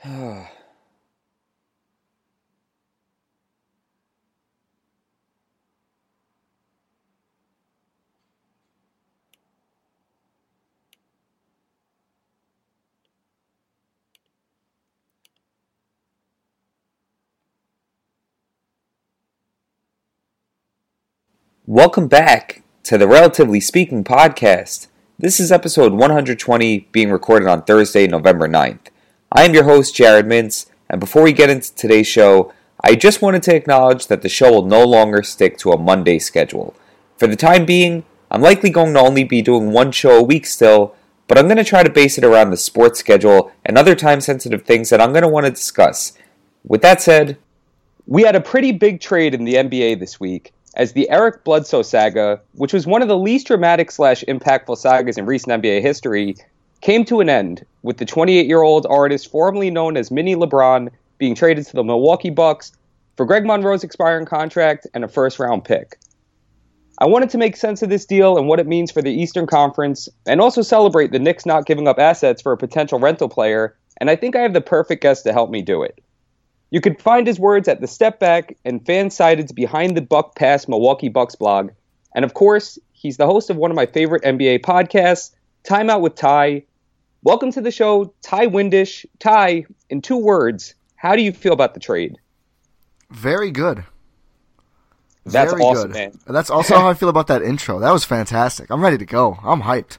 Welcome back to the Relatively Speaking podcast. This is episode 120 being recorded on Thursday, November 9th. I am your host, Jared Mintz, and before we get into today's show, I just wanted to acknowledge that the show will no longer stick to a Monday schedule. For the time being, I'm likely going to only be doing one show a week still, but I'm going to try to base it around the sports schedule and other time sensitive things that I'm going to want to discuss. With that said, we had a pretty big trade in the NBA this week as the Eric Bledsoe saga, which was one of the least dramatic slash impactful sagas in recent NBA history, came to an end with the 28 year old artist formerly known as Mini LeBron being traded to the Milwaukee Bucks for Greg Monroe's expiring contract and a first round pick. I wanted to make sense of this deal and what it means for the Eastern Conference, and also celebrate the Knicks not giving up assets for a potential rental player, and I think I have the perfect guest to help me do it. You can find his words at the Step Back and FanSided's Behind the Buck Pass Milwaukee Bucks blog. And of course, he's the host of one of my favorite NBA podcasts, Time Out with Ty. Welcome to the show, Ty Windish. Ty, in two words, how do you feel about the trade? Very good. That's Very awesome, good. man. And that's also how I feel about that intro. That was fantastic. I'm ready to go. I'm hyped.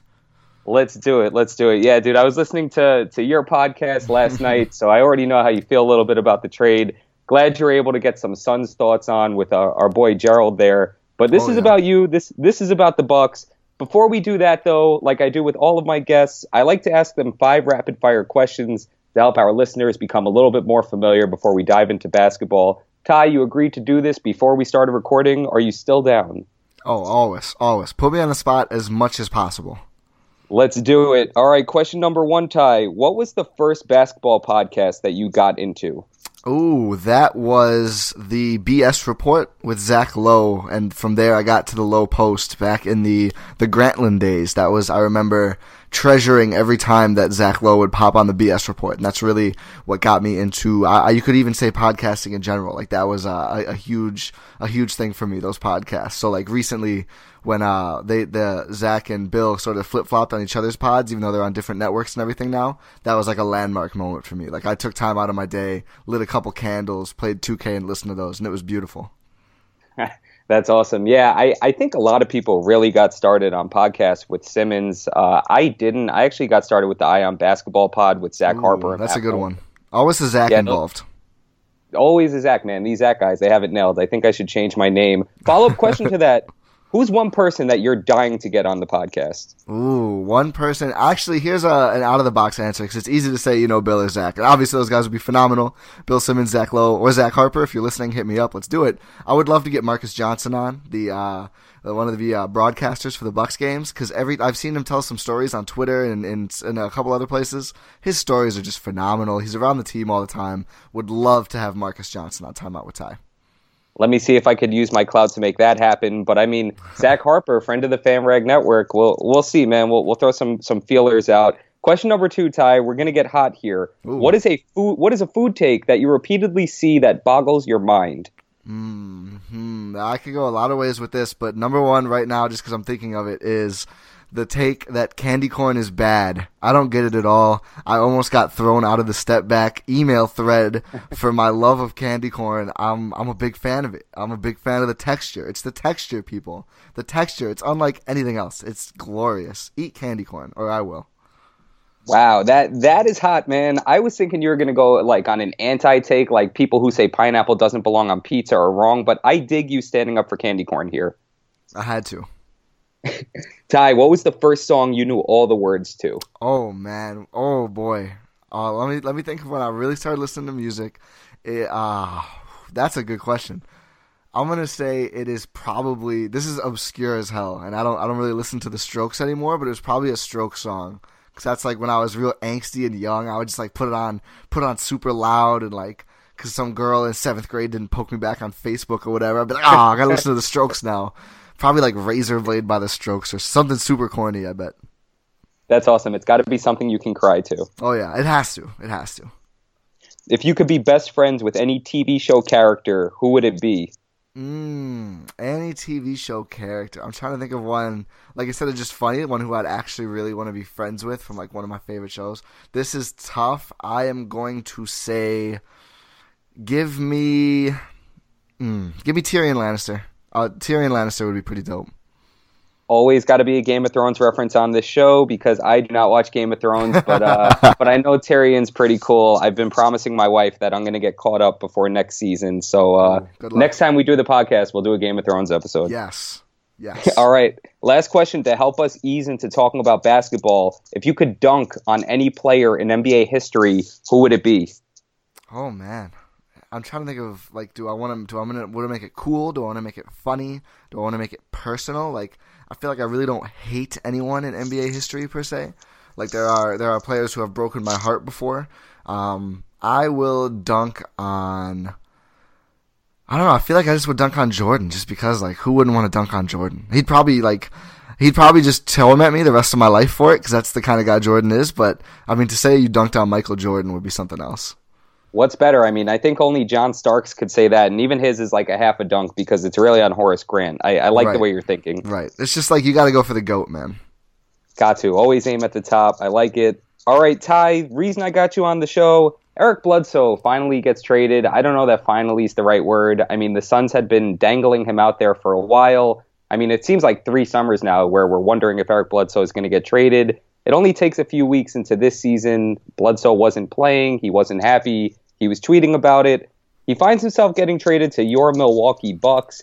Let's do it. Let's do it. Yeah, dude, I was listening to to your podcast last night, so I already know how you feel a little bit about the trade. Glad you're able to get some Suns thoughts on with our, our boy Gerald there. But this Oh, is yeah. about you. This this is about the Bucks. Before we do that though, like I do with all of my guests, I like to ask them five rapid fire questions to help our listeners become a little bit more familiar before we dive into basketball. Ty, you agreed to do this before we started recording. Are you still down? Oh, always, always. Put me on the spot as much as possible. Let's do it. All right, question number one, Ty. What was the first basketball podcast that you got into? Ooh, that was the BS report with Zach Lowe, and from there I got to the Lowe Post back in the the Grantland days. That was I remember treasuring every time that Zach Lowe would pop on the BS report, and that's really what got me into. I, you could even say podcasting in general. Like that was a, a, a huge a huge thing for me. Those podcasts. So like recently when uh they the Zach and Bill sort of flip flopped on each other's pods, even though they're on different networks and everything now. That was like a landmark moment for me. Like I took time out of my day, lit a couple candles, played 2K, and listened to those, and it was beautiful. That's awesome. Yeah, I, I think a lot of people really got started on podcasts with Simmons. Uh, I didn't. I actually got started with the Eye on Basketball Pod with Zach Ooh, Harper. that's a good one. Always a Zach Yeah, involved. Always a Zach, man. These Zach guys, they have it nailed. I think I should change my name. Follow up question to that. Who's one person that you're dying to get on the podcast? Ooh, one person. Actually, here's a, an out of the box answer because it's easy to say, you know, Bill or Zach. And obviously, those guys would be phenomenal. Bill Simmons, Zach Lowe, or Zach Harper. If you're listening, hit me up. Let's do it. I would love to get Marques Johnson on the uh, one of the uh, broadcasters for the Bucks games because every I've seen him tell some stories on Twitter and, and and a couple other places. His stories are just phenomenal. He's around the team all the time. Would love to have Marques Johnson on Time Out with Ty. Let me see if I could use my cloud to make that happen. But I mean, Zach Harper, friend of the FanRag Network. We'll we'll see, man. We'll we'll throw some some feelers out. Question number two, Ty. We're gonna get hot here. Ooh. What is a food? What is a food take that you repeatedly see that boggles your mind? Hmm, I could go a lot of ways with this, but number one right now, just because I'm thinking of it, is the take that candy corn is bad. I don't get it at all. I almost got thrown out of the step back email thread for my love of candy corn. I'm I'm a big fan of it. I'm a big fan of the texture. It's the texture, people. The texture. It's unlike anything else. It's glorious. Eat candy corn, or I will. Wow, that that is hot, man. I was thinking you were gonna go like on an anti take, like people who say pineapple doesn't belong on pizza are wrong. But I dig you standing up for candy corn here. I had to. Ty, what was the first song you knew all the words to? Oh man, oh boy. Uh, let me let me think of when I really started listening to music. It, uh, that's a good question. I'm gonna say it is probably this is obscure as hell, and I don't I don't really listen to the Strokes anymore, but it was probably a Stroke song because that's like when I was real angsty and young. I would just like put it on put it on super loud and like because some girl in seventh grade didn't poke me back on Facebook or whatever. I'd be like, oh, I gotta listen to the Strokes now. Probably like Razor Blade by the Strokes or something super corny. I bet. That's awesome. It's got to be something you can cry to. Oh yeah, it has to. It has to. If you could be best friends with any TV show character, who would it be? Mm, any TV show character. I'm trying to think of one, like instead of just funny, one who I'd actually really want to be friends with from like one of my favorite shows. This is tough. I am going to say, give me, mm, give me Tyrion Lannister. Uh, Tyrion Lannister would be pretty dope always got to be a Game of Thrones reference on this show because I do not watch Game of Thrones, but uh, but I know Tyrion's pretty cool. I've been promising my wife that I'm going to get caught up before next season. So uh, next time we do the podcast, we'll do a Game of Thrones episode. Yes. Yes. All right. Last question to help us ease into talking about basketball. If you could dunk on any player in NBA history, who would it be? Oh man. I'm trying to think of like, do I want to? Do I want to? Want to make it cool? Do I want to make it funny? Do I want to make it personal? Like, I feel like I really don't hate anyone in NBA history per se. Like there are there are players who have broken my heart before. Um, I will dunk on. I don't know. I feel like I just would dunk on Jordan just because, like, who wouldn't want to dunk on Jordan? He'd probably like, he'd probably just torment me the rest of my life for it because that's the kind of guy Jordan is. But I mean, to say you dunked on Michael Jordan would be something else what's better? I mean, I think only John Starks could say that, and even his is like a half a dunk because it's really on Horace Grant. I, I like right. the way you're thinking. Right. It's just like you got to go for the goat, man. Got to always aim at the top. I like it. All right, Ty. Reason I got you on the show. Eric Bledsoe finally gets traded. I don't know that finally is the right word. I mean, the Suns had been dangling him out there for a while. I mean, it seems like three summers now where we're wondering if Eric Bledsoe is going to get traded. It only takes a few weeks into this season. Bledsoe wasn't playing. He wasn't happy. He was tweeting about it. He finds himself getting traded to your Milwaukee Bucks.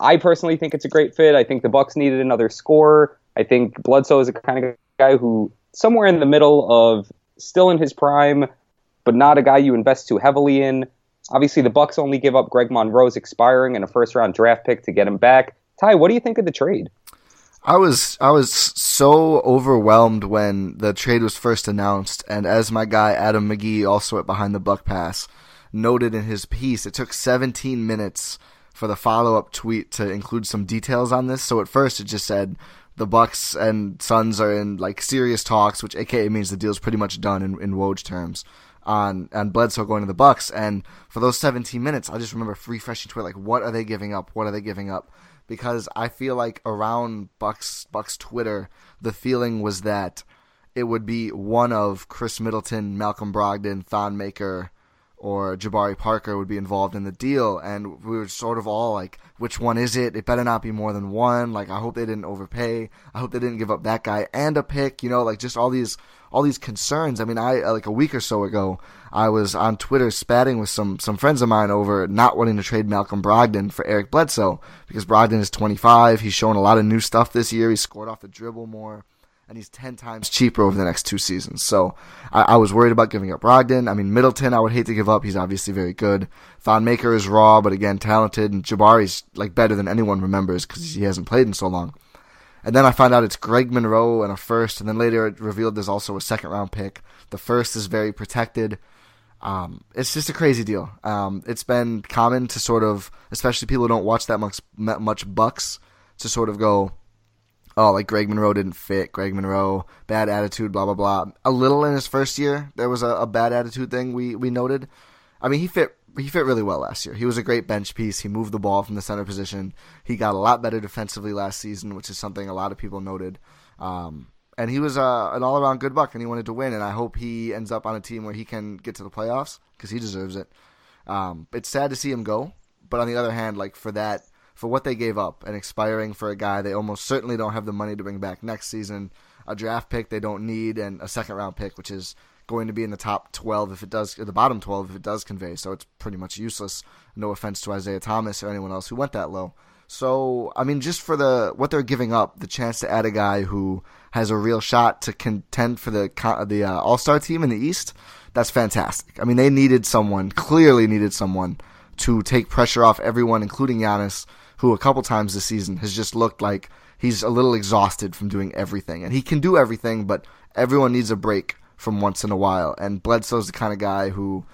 I personally think it's a great fit. I think the Bucks needed another scorer. I think Bledsoe is a kind of guy who somewhere in the middle of still in his prime, but not a guy you invest too heavily in. Obviously, the Bucks only give up Greg Monroe's expiring and a first round draft pick to get him back. Ty, what do you think of the trade? I was I was so overwhelmed when the trade was first announced, and as my guy Adam McGee, also at Behind the Buck Pass, noted in his piece, it took 17 minutes for the follow up tweet to include some details on this. So at first it just said the Bucks and Suns are in like serious talks, which AKA means the deal's pretty much done in, in Woj terms. On on Bledsoe going to the Bucks, and for those 17 minutes, I just remember refreshing Twitter like, what are they giving up? What are they giving up? because I feel like around Bucks Bucks Twitter, the feeling was that it would be one of Khris Middleton, Malcolm Brogdon, Thon Maker, or Jabari Parker would be involved in the deal, and we were sort of all like, which one is it? It better not be more than one. Like, I hope they didn't overpay. I hope they didn't give up that guy and a pick. You know, like just all these all these concerns. I mean, I uh, like a week or so ago, I was on Twitter spatting with some some friends of mine over not wanting to trade Malcolm Brogdon for Eric Bledsoe because Brogdon is 25. He's shown a lot of new stuff this year. He scored off the dribble more, and he's 10 times cheaper over the next two seasons. So I, I was worried about giving up Brogdon. I mean, Middleton, I would hate to give up. He's obviously very good. Thon Maker is raw, but again talented, and Jabari's like better than anyone remembers because he hasn't played in so long. And then I find out it's Greg Monroe and a first, and then later it revealed there's also a second round pick. The first is very protected. Um, it's just a crazy deal. Um, it's been common to sort of, especially people who don't watch that much much Bucks, to sort of go, oh, like Greg Monroe didn't fit. Greg Monroe, bad attitude, blah blah blah. A little in his first year, there was a, a bad attitude thing we we noted. I mean, he fit he fit really well last year. He was a great bench piece. He moved the ball from the center position. He got a lot better defensively last season, which is something a lot of people noted. Um, and he was uh, an all around good buck, and he wanted to win. And I hope he ends up on a team where he can get to the playoffs because he deserves it. Um, it's sad to see him go, but on the other hand, like for that, for what they gave up and expiring for a guy they almost certainly don't have the money to bring back next season, a draft pick they don't need, and a second round pick, which is going to be in the top 12 if it does, the bottom 12 if it does convey. So it's pretty much useless. No offense to Isaiah Thomas or anyone else who went that low. So I mean, just for the what they're giving up, the chance to add a guy who has a real shot to contend for the the uh, All Star team in the East, that's fantastic. I mean, they needed someone, clearly needed someone to take pressure off everyone, including Giannis, who a couple times this season has just looked like he's a little exhausted from doing everything, and he can do everything, but everyone needs a break from once in a while. And Bledsoe's the kind of guy who,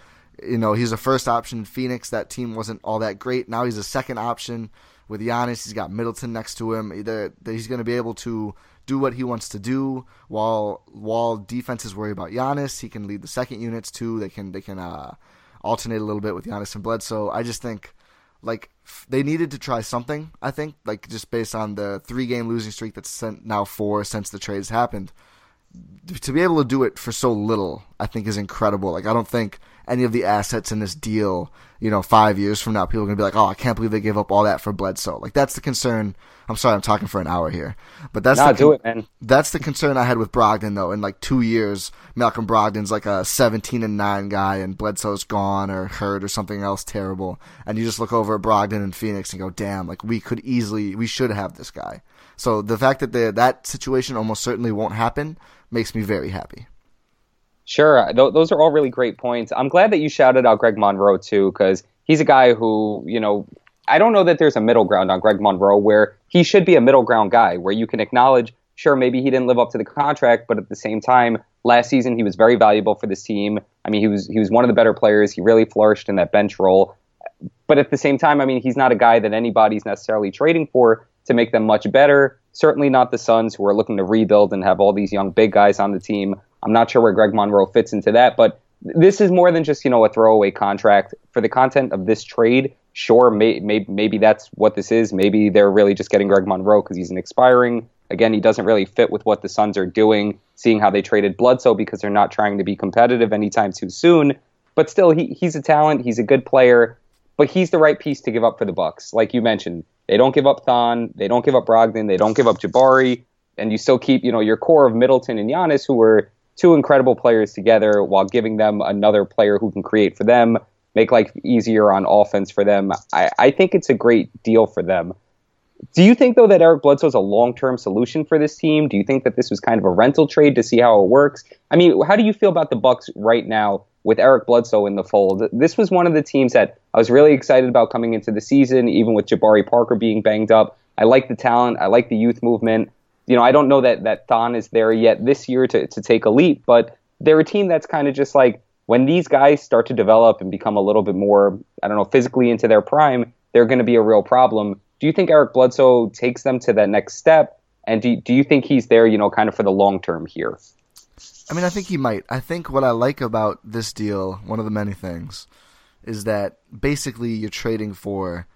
you know, he's a first option Phoenix. That team wasn't all that great. Now he's a second option with Giannis. He's got Middleton next to him. Either he's going to be able to do what he wants to do while while defenses worry about Giannis. He can lead the second units too. They can they can uh, alternate a little bit with Giannis and Bledsoe. I just think like they needed to try something. I think like just based on the three game losing streak that's sent now four since the trades happened. To be able to do it for so little, I think is incredible. Like I don't think any of the assets in this deal, you know, five years from now, people are gonna be like, "Oh, I can't believe they gave up all that for Bledsoe." Like that's the concern. I'm sorry, I'm talking for an hour here, but that's nah, the do it, man. That's the concern I had with Brogdon though. In like two years, Malcolm Brogdon's like a 17 and nine guy, and Bledsoe's gone or hurt or something else terrible, and you just look over at Brogdon and Phoenix and go, "Damn, like we could easily, we should have this guy." So the fact that the, that situation almost certainly won't happen makes me very happy. Sure, th- those are all really great points. I'm glad that you shouted out Greg Monroe too, because he's a guy who, you know, I don't know that there's a middle ground on Greg Monroe where he should be a middle ground guy, where you can acknowledge, sure, maybe he didn't live up to the contract, but at the same time, last season he was very valuable for this team. I mean, he was he was one of the better players. He really flourished in that bench role. But at the same time, I mean, he's not a guy that anybody's necessarily trading for to make them much better. Certainly not the Suns, who are looking to rebuild and have all these young big guys on the team. I'm not sure where Greg Monroe fits into that, but this is more than just you know a throwaway contract for the content of this trade. Sure, may, may, maybe that's what this is. Maybe they're really just getting Greg Monroe because he's an expiring. Again, he doesn't really fit with what the Suns are doing. Seeing how they traded Bledsoe because they're not trying to be competitive anytime too soon. But still, he, he's a talent. He's a good player. But he's the right piece to give up for the Bucks. Like you mentioned, they don't give up Thon. They don't give up Brogdon. They don't give up Jabari. And you still keep, you know, your core of Middleton and Giannis, who were two incredible players together while giving them another player who can create for them, make life easier on offense for them. I, I think it's a great deal for them. Do you think though that Eric Bledsoe is a long-term solution for this team? Do you think that this was kind of a rental trade to see how it works? I mean, how do you feel about the Bucks right now with Eric Bledsoe in the fold? This was one of the teams that I was really excited about coming into the season, even with Jabari Parker being banged up. I like the talent. I like the youth movement you know, I don't know that that Don is there yet this year to to take a leap, but they're a team that's kind of just like when these guys start to develop and become a little bit more, I don't know, physically into their prime, they're going to be a real problem. Do you think Eric Bledsoe takes them to that next step? And do, do you think he's there, you know, kind of for the long term here? I mean, I think he might. I think what I like about this deal, one of the many things, is that basically you're trading for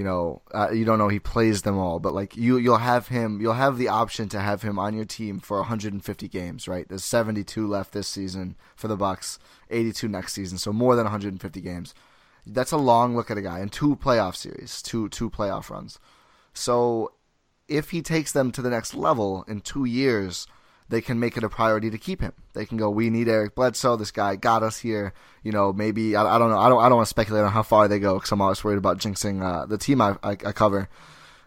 you know, uh, you don't know he plays them all, but like you, you'll have him, you'll have the option to have him on your team for 150 games, right? There's 72 left this season for the Bucks, 82 next season, so more than 150 games. That's a long look at a guy in two playoff series, two two playoff runs. So if he takes them to the next level in two years, they can make it a priority to keep him. They can go, we need Eric Bledsoe. This guy got us here. You know, maybe I, I don't know. I don't. I don't want to speculate on how far they go because I'm always worried about jinxing uh, the team I, I, I cover.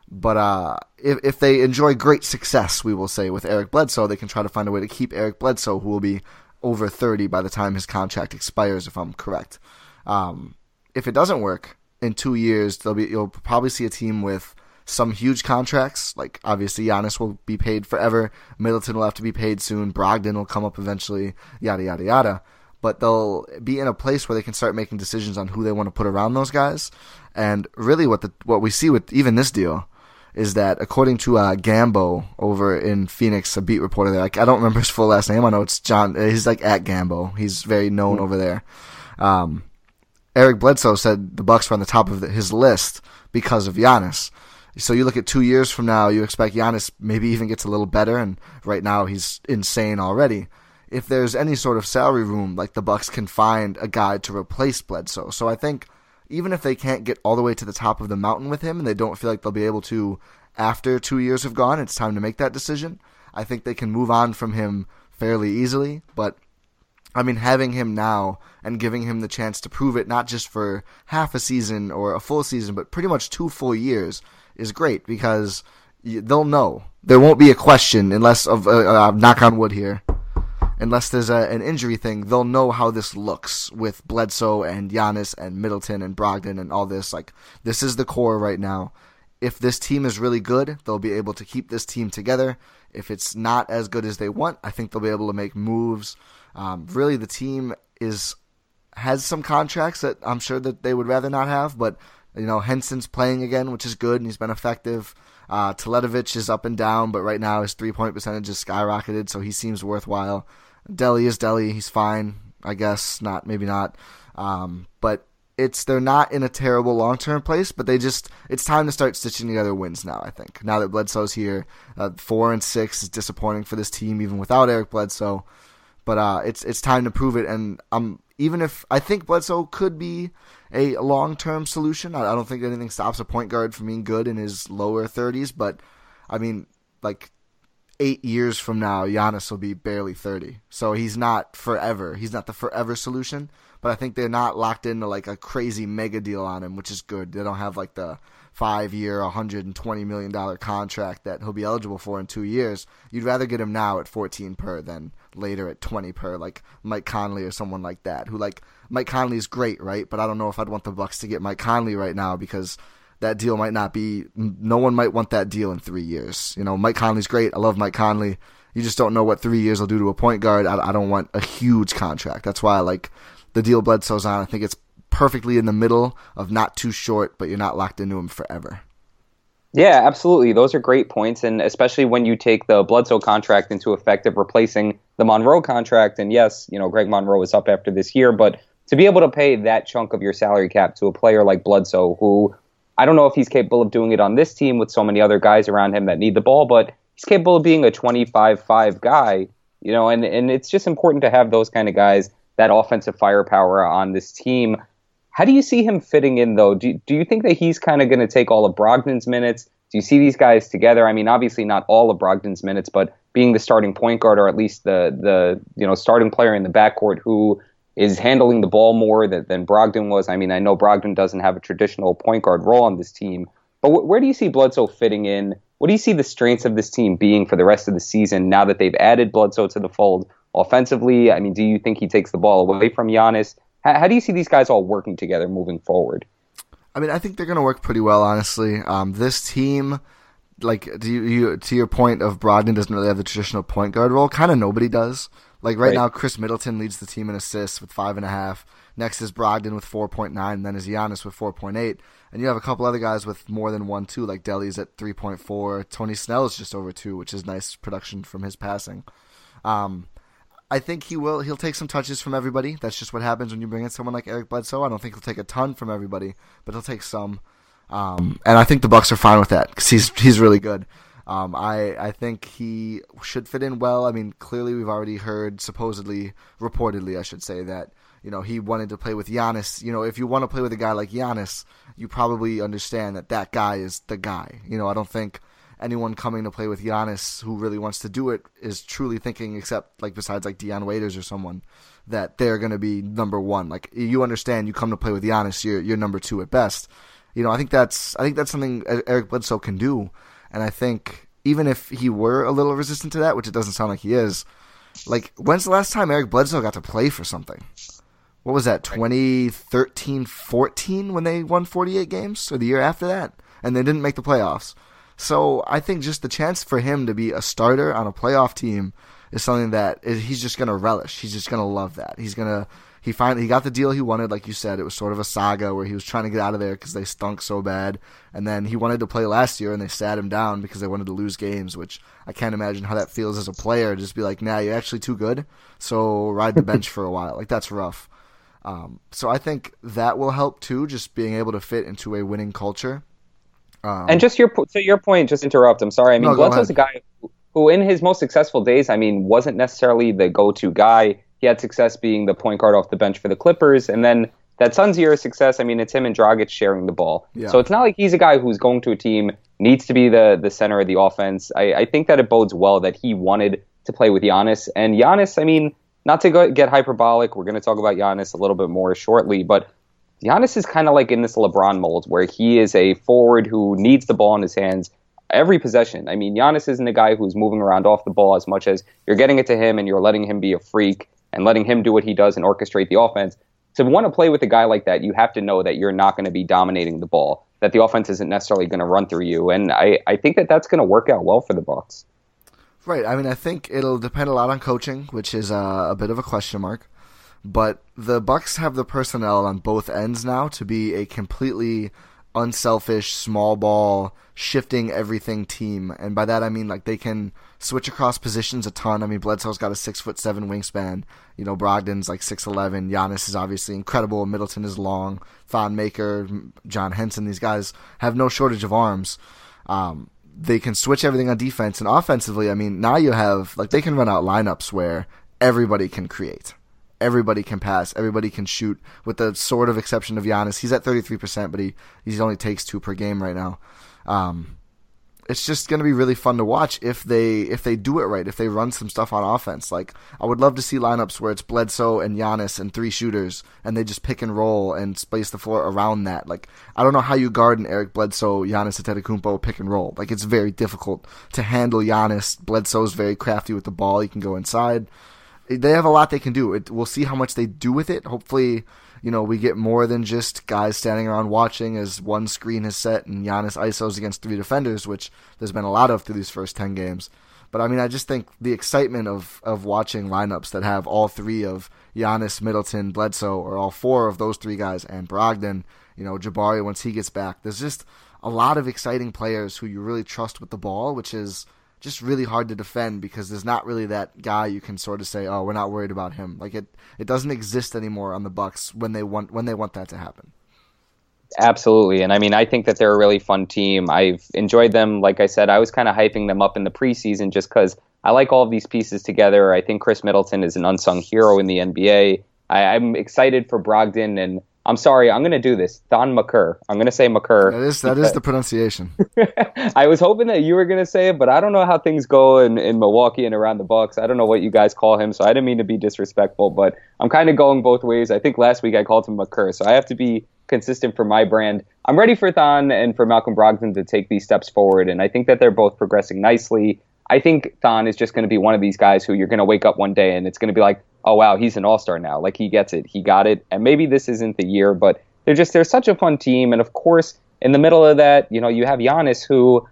But uh, if if they enjoy great success, we will say with Eric Bledsoe, they can try to find a way to keep Eric Bledsoe, who will be over 30 by the time his contract expires, if I'm correct. Um, if it doesn't work in two years, they'll be you'll probably see a team with some huge contracts. Like obviously Giannis will be paid forever. Middleton will have to be paid soon. Brogdon will come up eventually. Yada yada yada. But they'll be in a place where they can start making decisions on who they want to put around those guys. And really, what the what we see with even this deal is that according to uh, Gambo over in Phoenix, a beat reporter there, like I don't remember his full last name. I know it's John. He's like at Gambo. He's very known over there. Um, Eric Bledsoe said the Bucks were on the top of his list because of Giannis. So you look at two years from now, you expect Giannis maybe even gets a little better, and right now he's insane already. If there's any sort of salary room, like the Bucks can find a guy to replace Bledsoe. So I think even if they can't get all the way to the top of the mountain with him, and they don't feel like they'll be able to after two years have gone, it's time to make that decision. I think they can move on from him fairly easily, but I mean, having him now and giving him the chance to prove it, not just for half a season or a full season, but pretty much two full years, is great because they'll know. There won't be a question unless of uh, uh, knock on wood here. Unless there's a, an injury thing, they'll know how this looks with Bledsoe and Giannis and Middleton and Brogdon and all this. Like this is the core right now. If this team is really good, they'll be able to keep this team together. If it's not as good as they want, I think they'll be able to make moves. Um, really, the team is has some contracts that I'm sure that they would rather not have, but you know, Henson's playing again, which is good, and he's been effective. Uh, Teletovic is up and down, but right now his three point percentage is skyrocketed, so he seems worthwhile. Delly is Delly, he's fine. I guess not, maybe not. Um, but it's they're not in a terrible long term place, but they just it's time to start stitching together wins now. I think now that Bledsoe's here, uh, four and six is disappointing for this team even without Eric Bledsoe. But uh, it's it's time to prove it, and I'm even if I think Bledsoe could be a long term solution. I, I don't think anything stops a point guard from being good in his lower 30s, but I mean, like eight years from now, Giannis will be barely 30. So he's not forever. He's not the forever solution, but I think they're not locked into like a crazy mega deal on him, which is good. They don't have like the five year, $120 million contract that he'll be eligible for in two years. You'd rather get him now at 14 per than later at 20 per, like Mike Conley or someone like that, who like Mike Conley is great, right? But I don't know if I'd want the Bucks to get Mike Conley right now because that deal might not be. No one might want that deal in three years. You know, Mike Conley's great. I love Mike Conley. You just don't know what three years will do to a point guard. I, I don't want a huge contract. That's why I like the deal Bledsoe's on. I think it's perfectly in the middle of not too short, but you're not locked into him forever. Yeah, absolutely. Those are great points, and especially when you take the Bledsoe contract into effect of replacing the Monroe contract. And yes, you know, Greg Monroe is up after this year, but to be able to pay that chunk of your salary cap to a player like Bledsoe, who I don't know if he's capable of doing it on this team with so many other guys around him that need the ball, but he's capable of being a 25-5 guy, you know, and, and it's just important to have those kind of guys, that offensive firepower on this team. How do you see him fitting in, though? Do, do you think that he's kind of going to take all of Brogdon's minutes? Do you see these guys together? I mean, obviously not all of Brogdon's minutes, but being the starting point guard or at least the the you know starting player in the backcourt who is handling the ball more than, than Brogdon was. I mean, I know Brogdon doesn't have a traditional point guard role on this team, but wh- where do you see Bledsoe fitting in? What do you see the strengths of this team being for the rest of the season now that they've added Bledsoe to the fold offensively? I mean, do you think he takes the ball away from Giannis? How, how do you see these guys all working together moving forward? I mean, I think they're going to work pretty well, honestly. Um, this team, like, do you, you, to your point of Brogdon doesn't really have the traditional point guard role. Kind of nobody does. Like right, right, now, Khris Middleton leads the team in assists with five and a half. Next is Brogdon with four point nine. Then is Giannis with four point eight. And you have a couple other guys with more than one too, like Delly's at three point four. Tony Snell is just over two, which is nice production from his passing. Um, I think he will. He'll take some touches from everybody. That's just what happens when you bring in someone like Eric Bledsoe. I don't think he'll take a ton from everybody, but he'll take some. Um, and I think the Bucks are fine with that because he's he's really good. Um, I I think he should fit in well. I mean, clearly we've already heard, supposedly, reportedly, I should say that you know he wanted to play with Giannis. You know, if you want to play with a guy like Giannis, you probably understand that that guy is the guy. You know, I don't think anyone coming to play with Giannis who really wants to do it is truly thinking, except like besides like Dion Waiters or someone, that they're going to be number one. Like you understand, you come to play with Giannis, you're you're number two at best. You know, I think that's I think that's something Eric Bledsoe can do. And I think even if he were a little resistant to that, which it doesn't sound like he is, like when's the last time Eric Bledsoe got to play for something? What was that, 2013 14 when they won 48 games? Or the year after that? And they didn't make the playoffs. So I think just the chance for him to be a starter on a playoff team is something that he's just going to relish. He's just going to love that. He's going to he finally he got the deal he wanted. Like you said, it was sort of a saga where he was trying to get out of there because they stunk so bad. And then he wanted to play last year, and they sat him down because they wanted to lose games. Which I can't imagine how that feels as a player. Just be like, nah, you're actually too good. So ride the bench for a while. Like that's rough. Um, so I think that will help too, just being able to fit into a winning culture. Um, and just your to your point, just interrupt. I'm sorry. I mean, no, Bledsoe's a guy who, who, in his most successful days, I mean, wasn't necessarily the go-to guy he had success being the point guard off the bench for the Clippers, and then that Suns year of success. I mean, it's him and Dragic sharing the ball. Yeah. So it's not like he's a guy who's going to a team needs to be the the center of the offense. I, I think that it bodes well that he wanted to play with Giannis, and Giannis. I mean, not to go, get hyperbolic, we're going to talk about Giannis a little bit more shortly, but Giannis is kind of like in this LeBron mold where he is a forward who needs the ball in his hands every possession. I mean, Giannis isn't a guy who's moving around off the ball as much as you're getting it to him and you're letting him be a freak and letting him do what he does and orchestrate the offense. To want to play with a guy like that, you have to know that you're not going to be dominating the ball, that the offense isn't necessarily going to run through you, and I, I think that that's going to work out well for the Bucks. Right. I mean, I think it'll depend a lot on coaching, which is uh, a bit of a question mark. But the Bucks have the personnel on both ends now to be a completely unselfish, small ball, shifting everything team. And by that I mean like they can switch across positions a ton. I mean Bledsoe's got a six foot seven wingspan. You know, Brogdon's like six eleven. Giannis is obviously incredible. Middleton is long. Thon Maker, John Henson, these guys have no shortage of arms. Um, they can switch everything on defense and offensively. I mean, now you have like they can run out lineups where everybody can create everybody can pass, everybody can shoot, with the sort of exception of Giannis. He's at 33%, but he, he only takes two per game right now. Um, it's just going to be really fun to watch if they if they do it right, if they run some stuff on offense. Like I would love to see lineups where it's Bledsoe and Giannis and three shooters, and they just pick and roll and space the floor around that. Like I don't know how you guard an Eric Bledsoe, Giannis Antetokounmpo pick and roll. Like it's very difficult to handle Giannis. Bledsoe's very crafty with the ball; he can go inside they have a lot they can do. It, we'll see how much they do with it. Hopefully, you know, we get more than just guys standing around watching as one screen is set and Giannis isos against three defenders, which there's been a lot of through these first ten games. But I mean, I just think the excitement of of watching lineups that have all three of Giannis, Middleton, Bledsoe, or all four of those three guys, and Brogdon, you know, Jabari once he gets back. There's just a lot of exciting players who you really trust with the ball, which is just really hard to defend because there's not really that guy you can sort of say, "Oh, we're not worried about him." Like it, it doesn't exist anymore on the Bucks when they want when they want that to happen. Absolutely, and I mean, I think that they're a really fun team. I've enjoyed them. Like I said, I was kind of hyping them up in the preseason just because I like all of these pieces together. I think Khris Middleton is an unsung hero in the NBA. I, I'm excited for Brogdon and I'm sorry, I'm going to do this. Thon Maker. I'm going to say Maker. That is that is the pronunciation. I was hoping that you were going to say it, but I don't know how things go in, in Milwaukee and around the Bucks. I don't know what you guys call him, so I didn't mean to be disrespectful, but I'm kind of going both ways. I think last week I called him Maker, so I have to be consistent for my brand. I'm ready for Thon and for Malcolm Brogdon to take these steps forward, and I think that they're both progressing nicely. I think Thon is just going to be one of these guys who you're going to wake up one day and it's going to be like, oh wow, he's an all star now. Like he gets it, he got it, and maybe this isn't the year, but they're just they're such a fun team, and of course, in the middle of that, you know, you have Giannis who.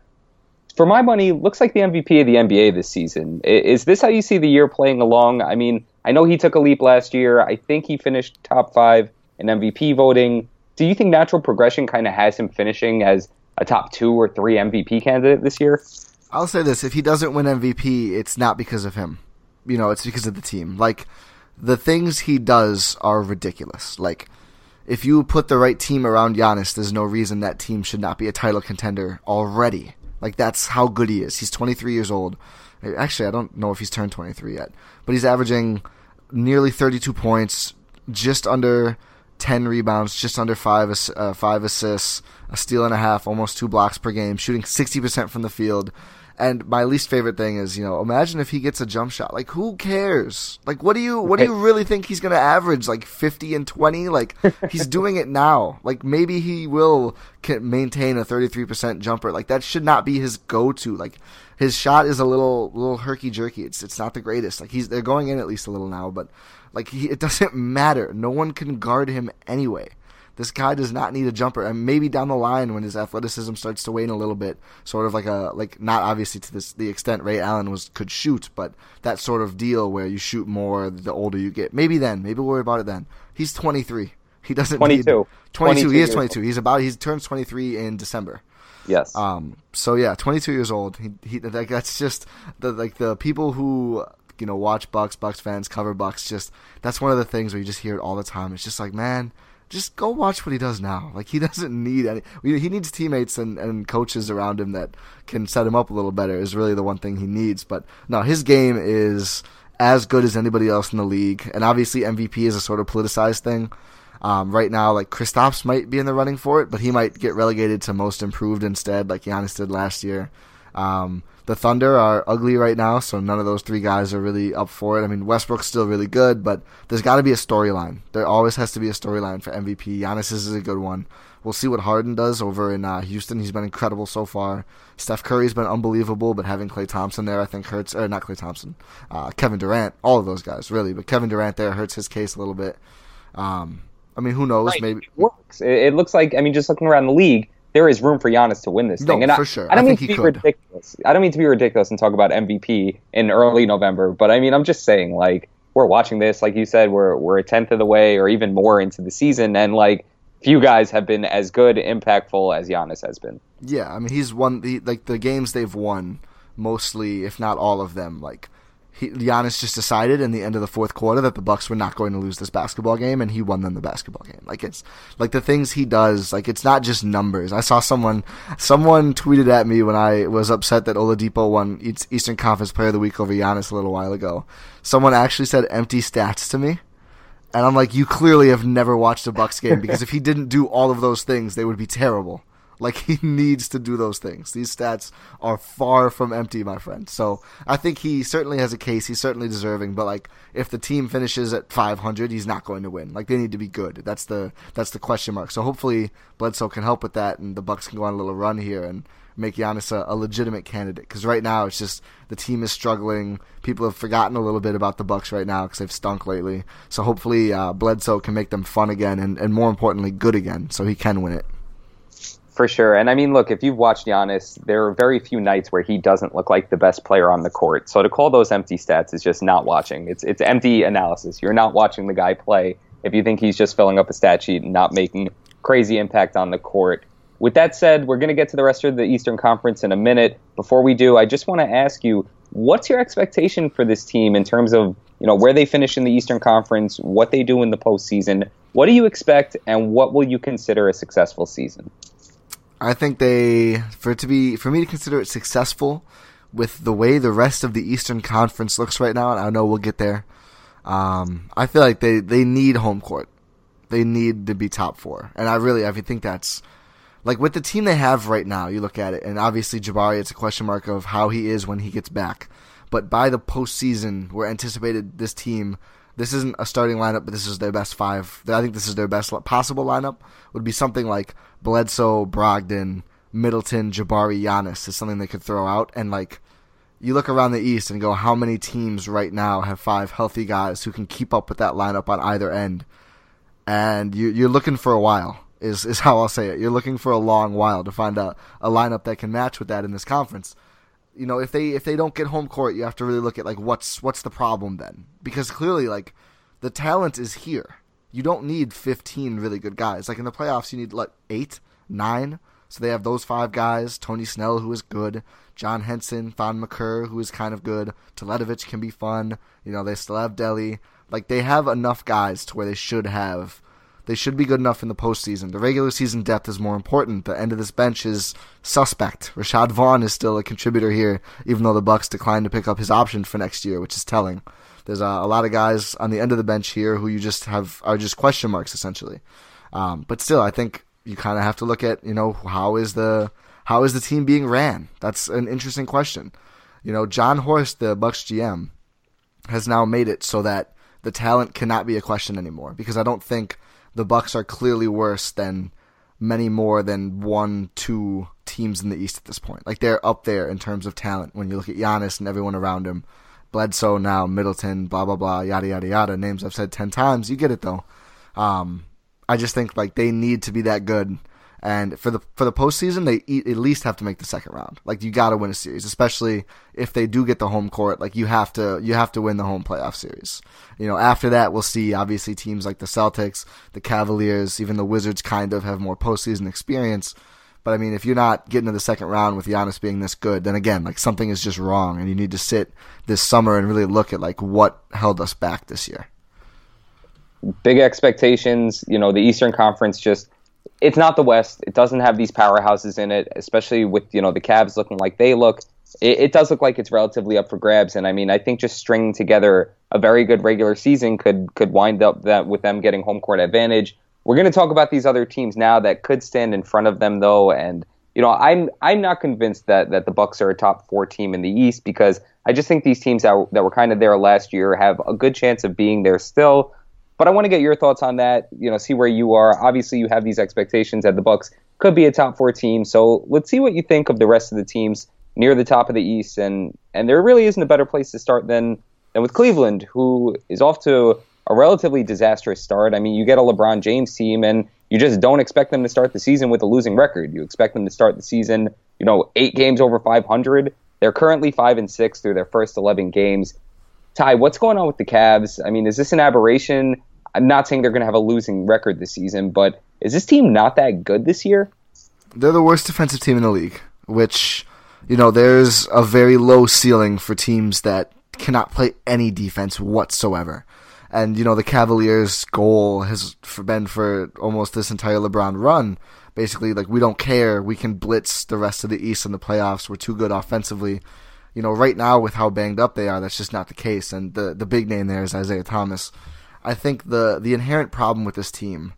For my money, looks like the MVP of the NBA this season. Is this how you see the year playing along? I mean, I know he took a leap last year. I think he finished top five in MVP voting. Do you think natural progression kind of has him finishing as a top two or three MVP candidate this year? I'll say this: if he doesn't win MVP, it's not because of him you know, it's because of the team. Like the things he does are ridiculous. Like if you put the right team around Giannis, there's no reason that team should not be a title contender already. Like that's how good he is. He's 23 years old. Actually, I don't know if he's turned 23 yet, but he's averaging nearly 32 points, just under 10 rebounds, just under five uh, five assists, a steal and a half, almost two blocks per game, shooting 60% from the field. And my least favorite thing is, you know, imagine if he gets a jump shot. Like, who cares? Like, what do you what do you really think he's going to average? Like fifty and twenty? Like, he's doing it now. Like, maybe he will maintain a thirty three percent jumper. Like, that should not be his go to. Like, his shot is a little little herky jerky. It's it's not the greatest. Like, he's they're going in at least a little now, but like, he, it doesn't matter. No one can guard him anyway. This guy does not need a jumper, and maybe down the line when his athleticism starts to wane a little bit, sort of like a like not obviously to this the extent Ray Allen was could shoot, but that sort of deal where you shoot more the older you get. Maybe then, maybe we'll worry about it then. He's 23. He doesn't 22. need 22. 22 he is 22. Old. He's about he turns 23 in December. Yes. Um. So yeah, 22 years old. He, he like that's just the like the people who you know watch Bucks, Bucks fans cover Bucks. Just that's one of the things where you just hear it all the time. It's just like man, just go watch what he does now. Like he doesn't need any. He needs teammates and, and coaches around him that can set him up a little better. Is really the one thing he needs. But no, his game is as good as anybody else in the league. And obviously MVP is a sort of politicized thing. Um, right now, like Kristaps might be in the running for it, but he might get relegated to most improved instead, like Giannis did last year. Um, the Thunder are ugly right now, so none of those three guys are really up for it. I mean, Westbrook's still really good, but there's got to be a storyline. There always has to be a storyline for MVP. Giannis is a good one. We'll see what Harden does over in uh, Houston. He's been incredible so far. Steph Curry's been unbelievable, but having Klay Thompson there, I think hurts. Or not Klay Thompson, uh, Kevin Durant, all of those guys really, but Kevin Durant there hurts his case a little bit. Um, I mean, who knows? Right. Maybe it works. It looks like I mean, just looking around the league, there is room for Giannis to win this thing. No, and for I, sure. I don't I mean to be could. ridiculous. I don't mean to be ridiculous and talk about MVP in early November, but I mean I'm just saying like we're watching this, like you said, we're we're a tenth of the way or even more into the season, and like few guys have been as good, impactful as Giannis has been. Yeah, I mean he's won the like the games they've won mostly, if not all of them. Like he, Giannis just decided in the end of the fourth quarter that the Bucks were not going to lose this basketball game, and he won them the basketball game. Like it's like the things he does. Like it's not just numbers. I saw someone someone tweeted at me when I was upset that Oladipo won Eastern Conference Player of the Week over Giannis a little while ago. Someone actually said empty stats to me. And I'm like, you clearly have never watched a Bucks game because if he didn't do all of those things, they would be terrible. Like he needs to do those things. These stats are far from empty, my friend. So I think he certainly has a case. He's certainly deserving. But like, if the team finishes at 500, he's not going to win. Like they need to be good. That's the that's the question mark. So hopefully Bledsoe can help with that, and the Bucks can go on a little run here and make Giannis a, a legitimate candidate. Because right now it's just the team is struggling. People have forgotten a little bit about the Bucks right now because they've stunk lately. So hopefully uh, Bledsoe can make them fun again, and, and more importantly, good again, so he can win it. For sure. And I mean, look, if you've watched Giannis, there are very few nights where he doesn't look like the best player on the court. So to call those empty stats is just not watching. It's it's empty analysis. You're not watching the guy play if you think he's just filling up a stat sheet and not making crazy impact on the court. With that said, we're going to get to the rest of the Eastern Conference in a minute. Before we do, I just want to ask you, what's your expectation for this team in terms of, you know, where they finish in the Eastern Conference, what they do in the postseason? What do you expect and what will you consider a successful season? I think they for it to be for me to consider it successful with the way the rest of the Eastern Conference looks right now, and I know we'll get there. Um, I feel like they, they need home court. They need to be top four, and I really I think that's like with the team they have right now. You look at it, and obviously Jabari, it's a question mark of how he is when he gets back. But by the postseason, we're anticipated this team. This isn't a starting lineup, but this is their best five. I think this is their best possible lineup. Would be something like Bledsoe, Brogdon, Middleton, Jabari, Giannis is something they could throw out. And like, you look around the East and go, how many teams right now have five healthy guys who can keep up with that lineup on either end? And you, you're looking for a while. Is is how I'll say it. You're looking for a long while to find a, a lineup that can match with that in this conference. You know, if they if they don't get home court, you have to really look at like what's what's the problem then? Because clearly, like the talent is here you don't need 15 really good guys. Like in the playoffs, you need like eight, nine. So they have those five guys: Tony Snell, who is good, John Henson, Thon Maker, who is kind of good. Teletovic can be fun. You know, they still have Delly. Like they have enough guys to where they should have. They should be good enough in the postseason. The regular season depth is more important. The end of this bench is suspect. Rashad Vaughn is still a contributor here, even though the Bucks declined to pick up his option for next year, which is telling. There's a, a, lot of guys on the end of the bench here who you just have are just question marks essentially. Um, but still, I think you kind of have to look at you know how is the how is the team being ran? That's an interesting question. You know, Jon Horst, the Bucks GM, has now made it so that the talent cannot be a question anymore because I don't think the Bucks are clearly worse than many more than one, two teams in the East at this point. Like they're up there in terms of talent when you look at Giannis and everyone around him. Bledsoe now, Middleton, blah blah blah, yada yada yada. Names I've said ten times. You get it though. Um, I just think like they need to be that good, and for the for the postseason, they at least have to make the second round. Like you got to win a series, especially if they do get the home court. Like you have to you have to win the home playoff series. You know, after that, we'll see. Obviously, teams like the Celtics, the Cavaliers, even the Wizards, kind of have more postseason experience. But I mean, if you're not getting to the second round with Giannis being this good, then again, like something is just wrong, and you need to sit this summer and really look at like what held us back this year. Big expectations. You know, the Eastern Conference just it's not the West. It doesn't have these powerhouses in it, especially with you know the Cavs looking like they look. It, it does look like it's relatively up for grabs, and I mean, I think just stringing together a very good regular season could could wind up that with them getting home court advantage we're going to talk about these other teams now that could stand in front of them, though, and you know, I'm I'm not convinced that that the Bucks are a top four team in the East because I just think these teams that, that were kind of there last year have a good chance of being there still. But I want to get your thoughts on that. You know, see where you are. Obviously, you have these expectations that the Bucks could be a top four team. So let's see what you think of the rest of the teams near the top of the East. And and there really isn't a better place to start than than with Cleveland, who is off to a relatively disastrous start. I mean, you get a LeBron James team, and you just don't expect them to start the season with a losing record. You expect them to start the season, you know, eight games over 500. They're currently five and six through their first 11 games. Ty, what's going on with the Cavs? I mean, is this an aberration? I'm not saying they're going to have a losing record this season, but is this team not that good this year? They're the worst defensive team in the league, which, you know, there's a very low ceiling for teams that cannot play any defense whatsoever. And, you know, the Cavaliers' goal has been for almost this entire LeBron run. Basically, like, we don't care. We can blitz the rest of the East in the playoffs. We're too good offensively. You know, right now, with how banged up they are, that's just not the case. And the, the big name there is Isaiah Thomas. I think the, the inherent problem with this team,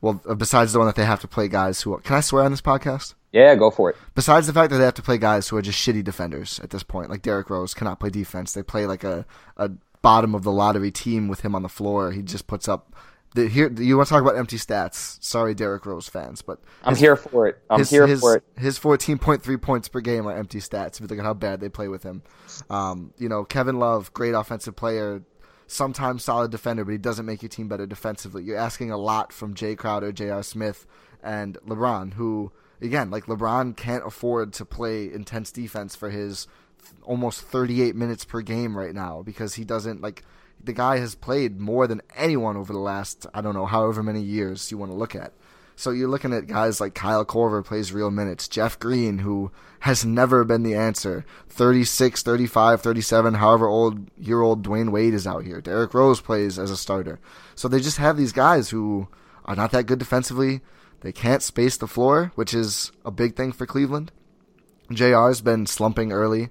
well, besides the one that they have to play guys who. Can I swear on this podcast? Yeah, go for it. Besides the fact that they have to play guys who are just shitty defenders at this point, like Derrick Rose cannot play defense. They play like a, a bottom of the lottery team with him on the floor. He just puts up. The, here, you want to talk about empty stats? Sorry, Derrick Rose fans, but I'm here for it. I'm his, here his, for it. His 14.3 points per game are empty stats. If you look at how bad they play with him, um, you know Kevin Love, great offensive player, sometimes solid defender, but he doesn't make your team better defensively. You're asking a lot from Jae Crowder, J.R. Smith, and LeBron, who again, like LeBron can't afford to play intense defense for his almost 38 minutes per game right now because he doesn't like the guy has played more than anyone over the last I don't know however many years you want to look at. So you're looking at guys like Kyle Korver plays real minutes, Jeff Green who has never been the answer, 36, 35, 37, however old year old Dwyane Wade is out here. Derrick Rose plays as a starter. So they just have these guys who are not that good defensively. They can't space the floor, which is a big thing for Cleveland. JR's been slumping early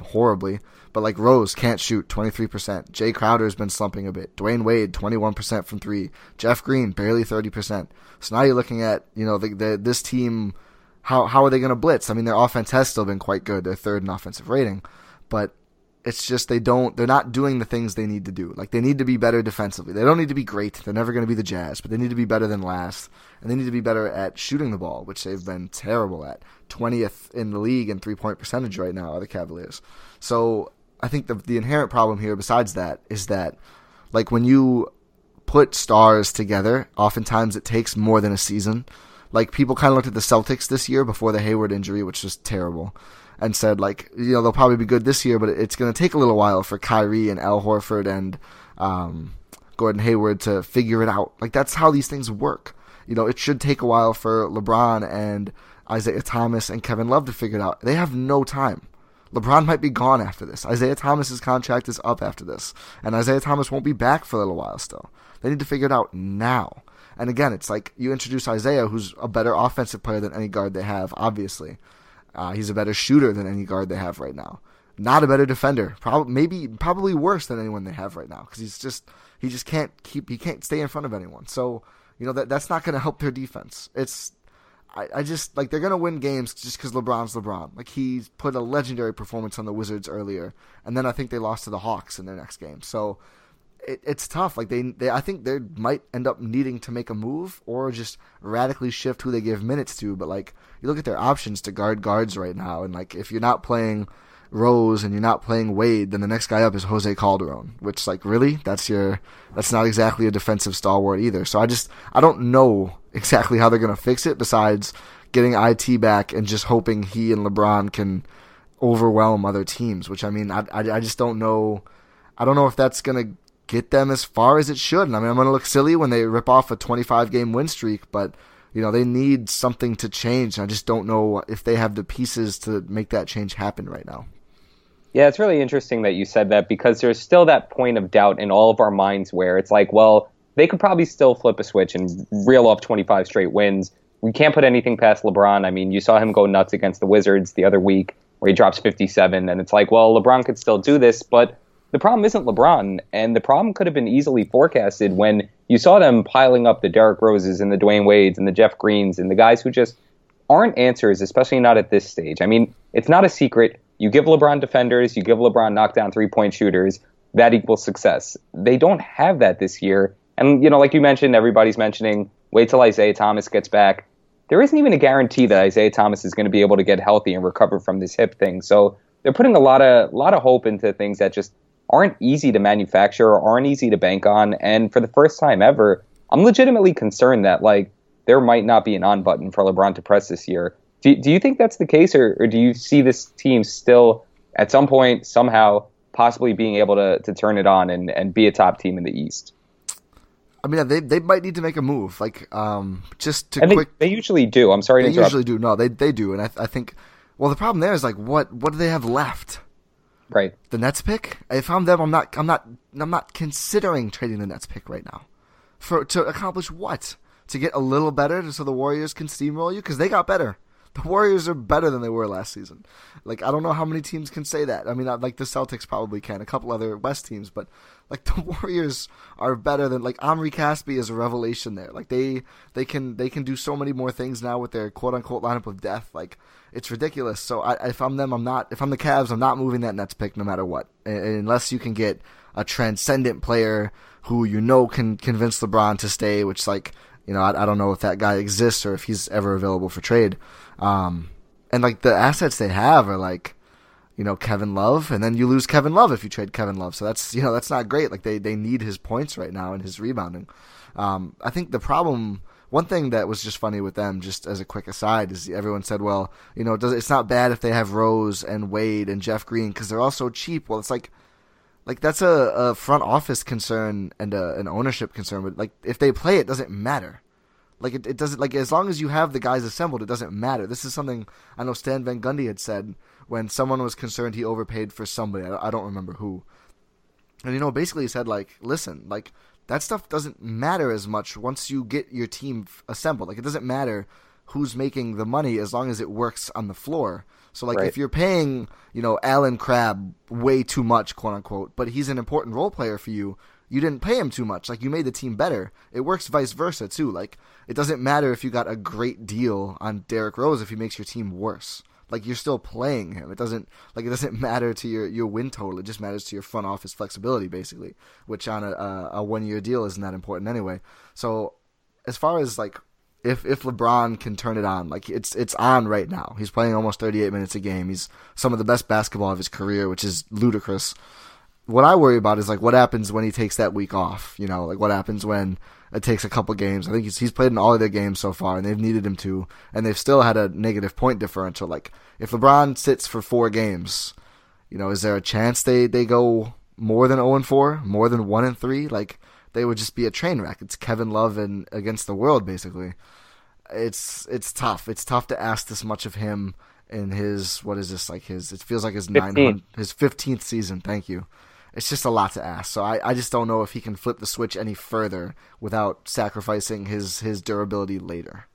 horribly. But like Rose can't shoot 23%. Jae Crowder's been slumping a bit. Dwyane Wade 21% from 3. Jeff Green barely 30%. So now you're looking at, you know, the, the this team how how are they going to blitz? I mean, their offense has still been quite good. They're third in offensive rating, but it's just they don't they're not doing the things they need to do. Like they need to be better defensively. They don't need to be great. They're never going to be the Jazz, but they need to be better than last, and they need to be better at shooting the ball, which they've been terrible at. 20th in the league in three-point percentage right now are the Cavaliers. So, I think the the inherent problem here besides that is that like when you put stars together, oftentimes it takes more than a season. Like people kind of looked at the Celtics this year before the Hayward injury, which was terrible and said like you know they'll probably be good this year, but it's going to take a little while for Kyrie and Al Horford and um, Gordon Hayward to figure it out. Like that's how these things work. You know, it should take a while for LeBron and Isaiah Thomas and Kevin Love to figure it out. They have no time. LeBron might be gone after this. Isaiah Thomas's contract is up after this, and Isaiah Thomas won't be back for a little while still. They need to figure it out now. And again, it's like you introduce Isaiah, who's a better offensive player than any guard they have, obviously. Uh, he's a better shooter than any guard they have right now. Not a better defender. Probably, maybe, probably worse than anyone they have right now because he's just he just can't keep he can't stay in front of anyone. So you know that that's not going to help their defense. It's I, I just like they're going to win games just because LeBron's LeBron. Like he put a legendary performance on the Wizards earlier, and then I think they lost to the Hawks in their next game. So it, it's tough. Like they, they, I think they might end up needing to make a move or just radically shift who they give minutes to. But like you look at their options to guard guards right now, and like if you're not playing Rose and you're not playing Wade, then the next guy up is Jose Calderon. Which like really, that's your, that's not exactly a defensive stalwart either. So I just, I don't know exactly how they're gonna fix it. Besides getting it back and just hoping he and LeBron can overwhelm other teams. Which I mean, I, I, I just don't know. I don't know if that's gonna get them as far as it should. And I mean, I'm going to look silly when they rip off a 25 game win streak, but you know, they need something to change. I just don't know if they have the pieces to make that change happen right now. Yeah, it's really interesting that you said that because there's still that point of doubt in all of our minds where it's like, well, they could probably still flip a switch and reel off 25 straight wins. We can't put anything past LeBron. I mean, you saw him go nuts against the Wizards the other week where he drops 57, and it's like, well, LeBron could still do this, but the problem isn't LeBron, and the problem could have been easily forecasted when you saw them piling up the Derrick Roses and the Dwyane Wades and the Jeff Greens and the guys who just aren't answers, especially not at this stage. I mean, it's not a secret. You give LeBron defenders, you give LeBron knockdown three point shooters, that equals success. They don't have that this year. And, you know, like you mentioned, everybody's mentioning wait till Isaiah Thomas gets back. There isn't even a guarantee that Isaiah Thomas is going to be able to get healthy and recover from this hip thing. So they're putting a lot of lot of hope into things that just aren't easy to manufacture or aren't easy to bank on. And for the first time ever, I'm legitimately concerned that like there might not be an on button for LeBron to press this year. Do, do you think that's the case, or, or do you see this team still at some point somehow possibly being able to, to turn it on and, and be a top team in the East? I mean, they they might need to make a move, like um, just to and quick. They, they usually do. I'm sorry They to interrupt. usually do. No, they they do, and I I think. Well, the problem there is like, what what do they have left? Right. The Nets pick. If I'm them, I'm not. I'm not. I'm not considering trading the Nets pick right now. For to accomplish what? To get a little better, so the Warriors can steamroll you because they got better. The Warriors are better than they were last season. Like I don't know how many teams can say that. I mean, like the Celtics probably can. A couple other West teams, but like the Warriors are better than like Omri Caspi is a revelation there. Like they they can they can do so many more things now with their quote unquote lineup of death. Like it's ridiculous. So I, if I'm them, I'm not. If I'm the Cavs, I'm not moving that Nets pick no matter what, unless you can get a transcendent player who you know can convince LeBron to stay. Which like you know I, I don't know if that guy exists or if he's ever available for trade. Um, and like the assets they have are like you know Kevin Love, and then you lose Kevin Love if you trade Kevin Love. So that's you know that's not great. Like they they need his points right now and his rebounding. Um, I think the problem. One thing that was just funny with them, just as a quick aside, is everyone said, "Well, you know, it's not bad if they have Rose and Wade and Jeff Green because they're all so cheap." Well, it's like, like that's a, a front office concern and a, an ownership concern, but like if they play, it doesn't matter. Like it, it doesn't like as long as you have the guys assembled, it doesn't matter. This is something I know Stan Van Gundy had said when someone was concerned he overpaid for somebody. I, I don't remember who, and you know basically he said like, listen, like that stuff doesn't matter as much once you get your team assembled. Like it doesn't matter who's making the money as long as it works on the floor. So like Right. if you're paying, you know, Allen Crabbe way too much, quote unquote, but he's an important role player for you, you didn't pay him too much. Like you made the team better. It works vice versa too. Like it doesn't matter if you got a great deal on Derrick Rose if he makes your team worse. Like you're still playing him. It doesn't like it doesn't matter to your, your win total. It just matters to your front office flexibility, basically. Which on a a, a one year deal isn't that important anyway. So as far as like if if LeBron can turn it on, like it's it's on right now. He's playing almost 38 minutes a game. He's some of the best basketball of his career, which is ludicrous. What I worry about is like what happens when he takes that week off. You know, like what happens when it takes a couple games. I think he's he's played in all of their games so far, and they've needed him to, and they've still had a negative point differential. Like if LeBron sits for four games, you know, is there a chance they they go more than 0 and 4, more than 1 and 3? Like they would just be a train wreck. It's Kevin Love and against the world basically. It's it's tough. It's tough to ask this much of him in his what is this like his it feels like his 900 his 15th season. Thank you. It's just a lot to ask. So I, I just don't know if he can flip the switch any further without sacrificing his his durability later.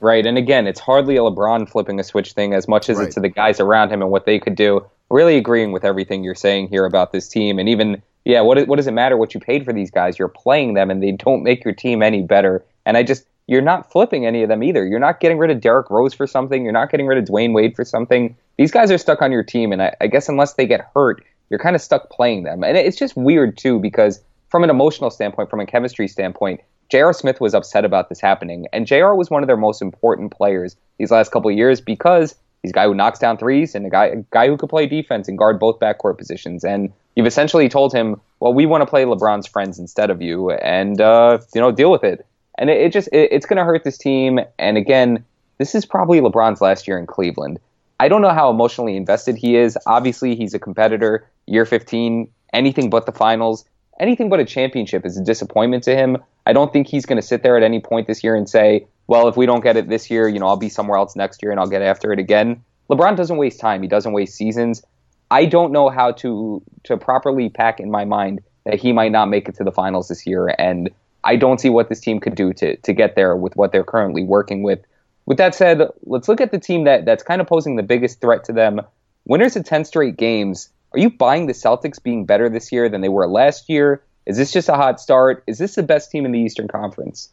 Right. And again, it's hardly a LeBron flipping a switch thing as much as Right. it's to the guys around him and what they could do. Really agreeing with everything you're saying here about this team. And even, yeah, what, what does it matter what you paid for these guys? You're playing them and they don't make your team any better. And I just, you're not flipping any of them either. You're not getting rid of Derrick Rose for something. You're not getting rid of Dwyane Wade for something. These guys are stuck on your team. And I, I guess unless they get hurt, you're kind of stuck playing them. And it's just weird, too, because from an emotional standpoint, from a chemistry standpoint, J.R. Smith was upset about this happening, and J.R. was one of their most important players these last couple of years because he's a guy who knocks down threes and a guy a guy who could play defense and guard both backcourt positions. And you've essentially told him, "Well, we want to play LeBron's friends instead of you, and uh, you know, deal with it." And it, it just it, it's going to hurt this team. And again, this is probably LeBron's last year in Cleveland. I don't know how emotionally invested he is. Obviously, he's a competitor. Year 15, anything but the finals, anything but a championship is a disappointment to him. I don't think he's going to sit there at any point this year and say, well, if we don't get it this year, you know, I'll be somewhere else next year and I'll get after it again. LeBron doesn't waste time. He doesn't waste seasons. I don't know how to to properly pack in my mind that he might not make it to the finals this year, and I don't see what this team could do to to get there with what they're currently working with. With that said, let's look at the team that that's kind of posing the biggest threat to them. Winners of 10 straight games. Are you buying the Celtics being better this year than they were last year? Is this just a hot start? Is this the best team in the Eastern Conference?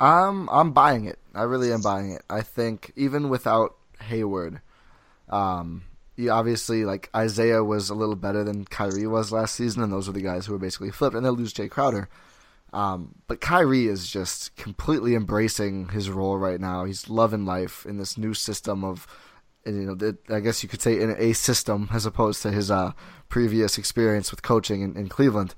I'm I'm buying it. I really am buying it. I think even without Hayward, um, you obviously like Isaiah was a little better than Kyrie was last season, and those were the guys who were basically flipped, and they'll lose Jae Crowder. Um, but Kyrie is just completely embracing his role right now. He's loving life in this new system of, you know, I guess you could say in a system as opposed to his uh, previous experience with coaching in, in Cleveland.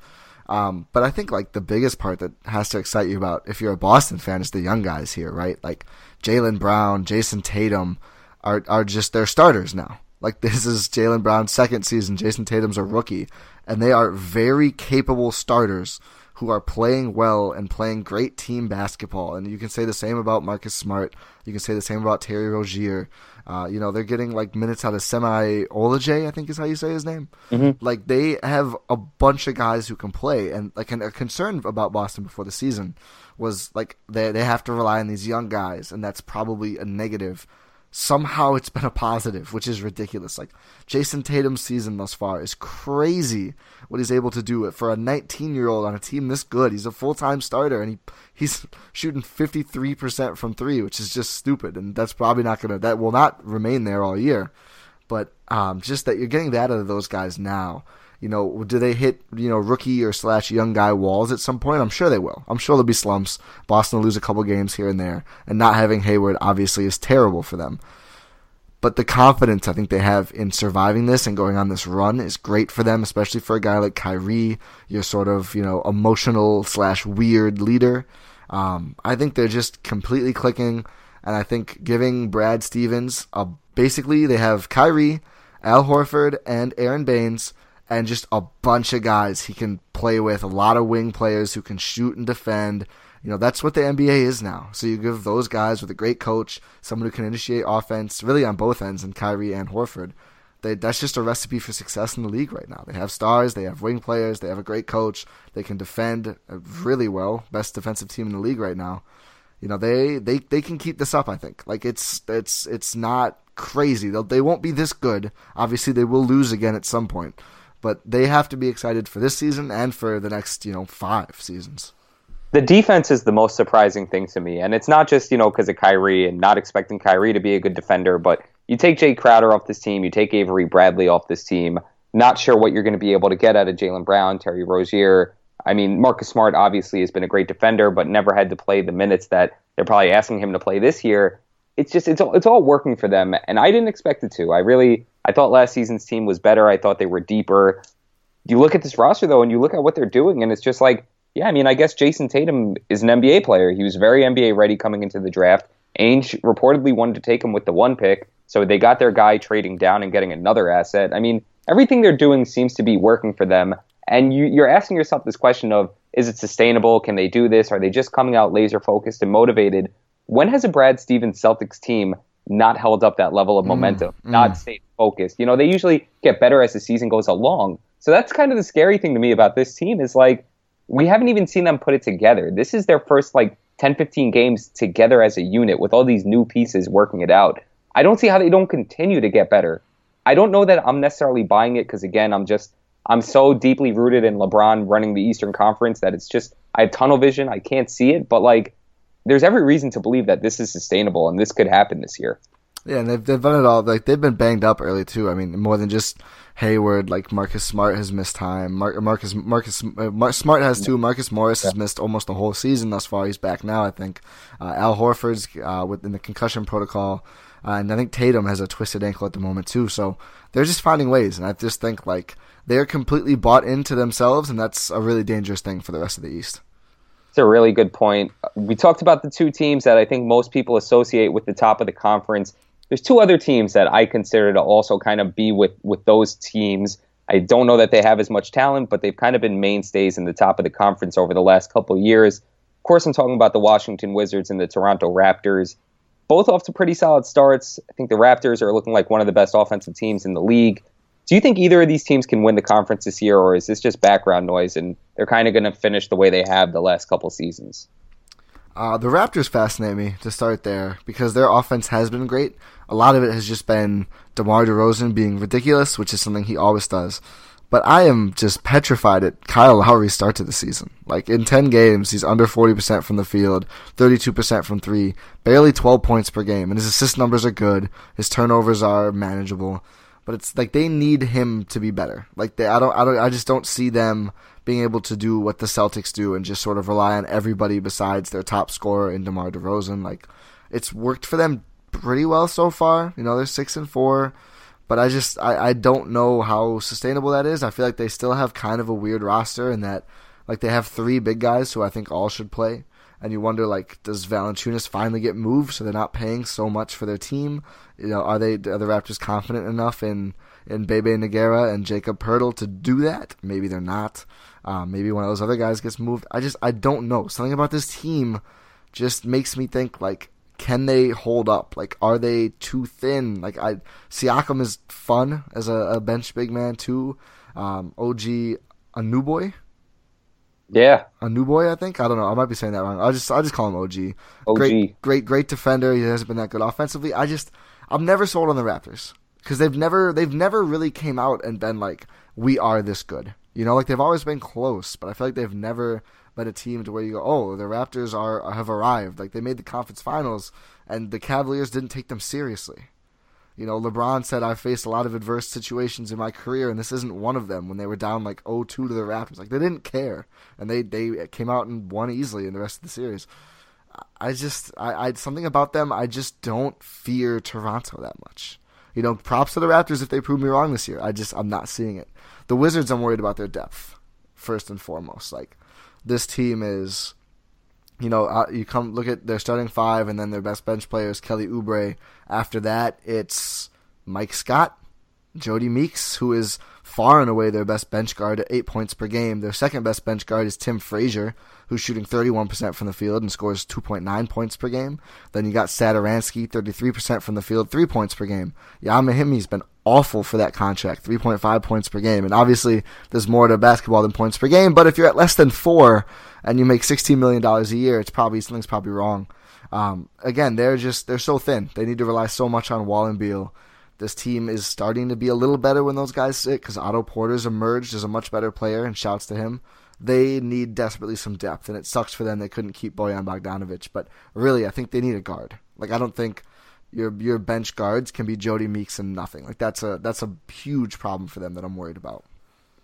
Um, but I think like the biggest part that has to excite you about if you're a Boston fan is the young guys here, right? Like Jaylen Brown, Jayson Tatum are are just their starters now. Like this is Jaylen Brown's second season. Jayson Tatum's a rookie, and they are very capable starters who are playing well and playing great team basketball. And you can say the same about Marcus Smart. You can say the same about Terry Rozier. Uh, you know, they're getting like minutes out of Semi Ojeleye, I think is how you say his name. Mm-hmm. Like they have a bunch of guys who can play, and like a concern about Boston before the season was like they they have to rely on these young guys, and that's probably a negative somehow it's been a positive, which is ridiculous. Like Jayson Tatum's season thus far is crazy what he's able to do it for a 19 year old on a team this good. He's a full time starter and he he's shooting 53% from three, which is just stupid. And that's probably not gonna that will not remain there all year. But um, just that you're getting that out of those guys now. You know, do they hit you know rookie or slash young guy walls at some point? I'm sure they will. I'm sure there'll be slumps. Boston will lose a couple games here and there, and not having Hayward obviously is terrible for them. But the confidence I think they have in surviving this and going on this run is great for them, especially for a guy like Kyrie, your sort of you know emotional slash weird leader. Um, I think they're just completely clicking, and I think giving Brad Stevens a basically they have Kyrie, Al Horford, and Aron Baynes and just a bunch of guys he can play with, a lot of wing players who can shoot and defend. You know, that's what the NBA is now. So you give those guys with a great coach, someone who can initiate offense, really on both ends, and Kyrie and Horford. They, that's just a recipe for success in the league right now. They have stars, they have wing players, they have a great coach, they can defend uh, really well, best defensive team in the league right now. You know, they, they, they can keep this up, I think. Like it's it's it's not crazy. They'll, they won't be this good. Obviously they will lose again at some point but they have to be excited for this season and for the next, you know, five seasons. The defense is the most surprising thing to me, and it's not just you know because of Kyrie and not expecting Kyrie to be a good defender, but you take Jae Crowder off this team, you take Avery Bradley off this team. Not sure what you're going to be able to get out of Jaylen Brown, Terry Rozier. I mean, Marcus Smart obviously has been a great defender, but never had to play the minutes that they're probably asking him to play this year. It's just it's all, it's all working for them, and I didn't expect it to. I really I thought last season's team was better. I thought they were deeper. You look at this roster though, and you look at what they're doing, and it's just like, yeah, I mean, I guess Jayson Tatum is an NBA player. He was very NBA ready coming into the draft. Ainge reportedly wanted to take him with the one pick, so they got their guy trading down and getting another asset. I mean, everything they're doing seems to be working for them. And you, you're asking yourself this question of, is it sustainable? Can they do this? Are they just coming out laser focused and motivated? When has a Brad Stevens Celtics team not held up that level of momentum, mm, not mm. stayed focused. You know, they usually get better as the season goes along. So that's kind of the scary thing to me about this team is like we haven't even seen them put it together. This is their first like 10 15 games together as a unit with all these new pieces working it out. I don't see how they don't continue to get better. I don't know that I'm necessarily buying it because again, I'm just I'm so deeply rooted in LeBron running the Eastern Conference that it's just I have tunnel vision. I can't see it, but like there's every reason to believe that this is sustainable and this could happen this year. Yeah, and they've, they've done it all. Like they've been banged up early too. I mean, more than just Hayward. Like Marcus Smart has missed time. Mar- Marcus Marcus uh, Mar- Smart has too. Marcus Morris yeah. has missed almost the whole season thus far. He's back now, I think. Uh, Al Horford's uh, within the concussion protocol, uh, and I think Tatum has a twisted ankle at the moment too. So they're just finding ways, and I just think like they're completely bought into themselves, and that's a really dangerous thing for the rest of the East. It's a really good point. We talked about the two teams that I think most people associate with the top of the conference. There's two other teams that I consider to also kind of be with with those teams. I don't know that they have as much talent, but they've kind of been mainstays in the top of the conference over the last couple years. Of course, I'm talking about the Washington Wizards and the Toronto Raptors. Both off to pretty solid starts. I think the Raptors are looking like one of the best offensive teams in the league. Do you think either of these teams can win the conference this year, or is this just background noise and they're kind of going to finish the way they have the last couple seasons? Uh, the Raptors fascinate me to start there because their offense has been great. A lot of it has just been DeMar DeRozan being ridiculous, which is something he always does. But I am just petrified at Kyle Lowry's start to the season. Like in 10 games, he's under 40% from the field, 32% from three, barely 12 points per game, and his assist numbers are good. His turnovers are manageable but it's like they need him to be better. Like they, I don't, I don't, I just don't see them being able to do what the Celtics do and just sort of rely on everybody besides their top scorer in DeMar DeRozan. Like it's worked for them pretty well so far. You know, they're six and four, but I just, I, I don't know how sustainable that is. I feel like they still have kind of a weird roster in that, like they have three big guys who I think all should play and you wonder like, does Valanciunas finally get moved so they're not paying so much for their team? You know, are they are the Raptors confident enough in in Bebe Nogueira and Jakob Poeltl to do that? Maybe they're not. Um, maybe one of those other guys gets moved. I just I don't know. Something about this team just makes me think like can they hold up? Like, are they too thin? Like, I Siakam is fun as a, a bench big man too. Um, OG Anunoby, yeah, a new boy. I think. I don't know. I might be saying that wrong. I'll just I'll just call him OG. OG. Great, great, great defender. He hasn't been that good offensively. I just I'm never sold on the Raptors because they've never they've never really came out and been like we are this good. You know, like they've always been close, but I feel like they've never been a team to where you go, oh, the Raptors are have arrived. Like they made the conference finals, and the Cavaliers didn't take them seriously. You know, LeBron said I've faced a lot of adverse situations in my career, and this isn't one of them. When they were down like 0-2 to the Raptors, like they didn't care, and they they came out and won easily in the rest of the series. I just I, I something about them. I just don't fear Toronto that much. You know, props to the Raptors if they prove me wrong this year. I just I'm not seeing it. The Wizards, I'm worried about their depth first and foremost. Like this team is, you know, uh, you come look at their starting five and then their best bench players, Kelly Oubre. After that, it's Mike Scott, Jodie Meeks, who is far and away their best bench guard at eight points per game. Their second best bench guard is Tim Frazier, who's shooting 31% from the field and scores 2.9 points per game. Then you got Satoransky, 33% from the field, 3 points per game. Ian Mahinmi's been awful for that contract, 3.5 points per game. And obviously, there's more to basketball than points per game, but if you're at less than 4 and you make $16 million a year, it's probably, something's probably wrong. Um, again, they're just, they're so thin. They need to rely so much on Wall and Beal. This team is starting to be a little better when those guys sit because Otto Porter's emerged as a much better player, and shouts to him they need desperately some depth, and it sucks for them they couldn't keep Bojan Bogdanovic. But really, I think they need a guard. Like I don't think your your bench guards can be Jodie Meeks and nothing. Like that's a that's a huge problem for them that I'm worried about.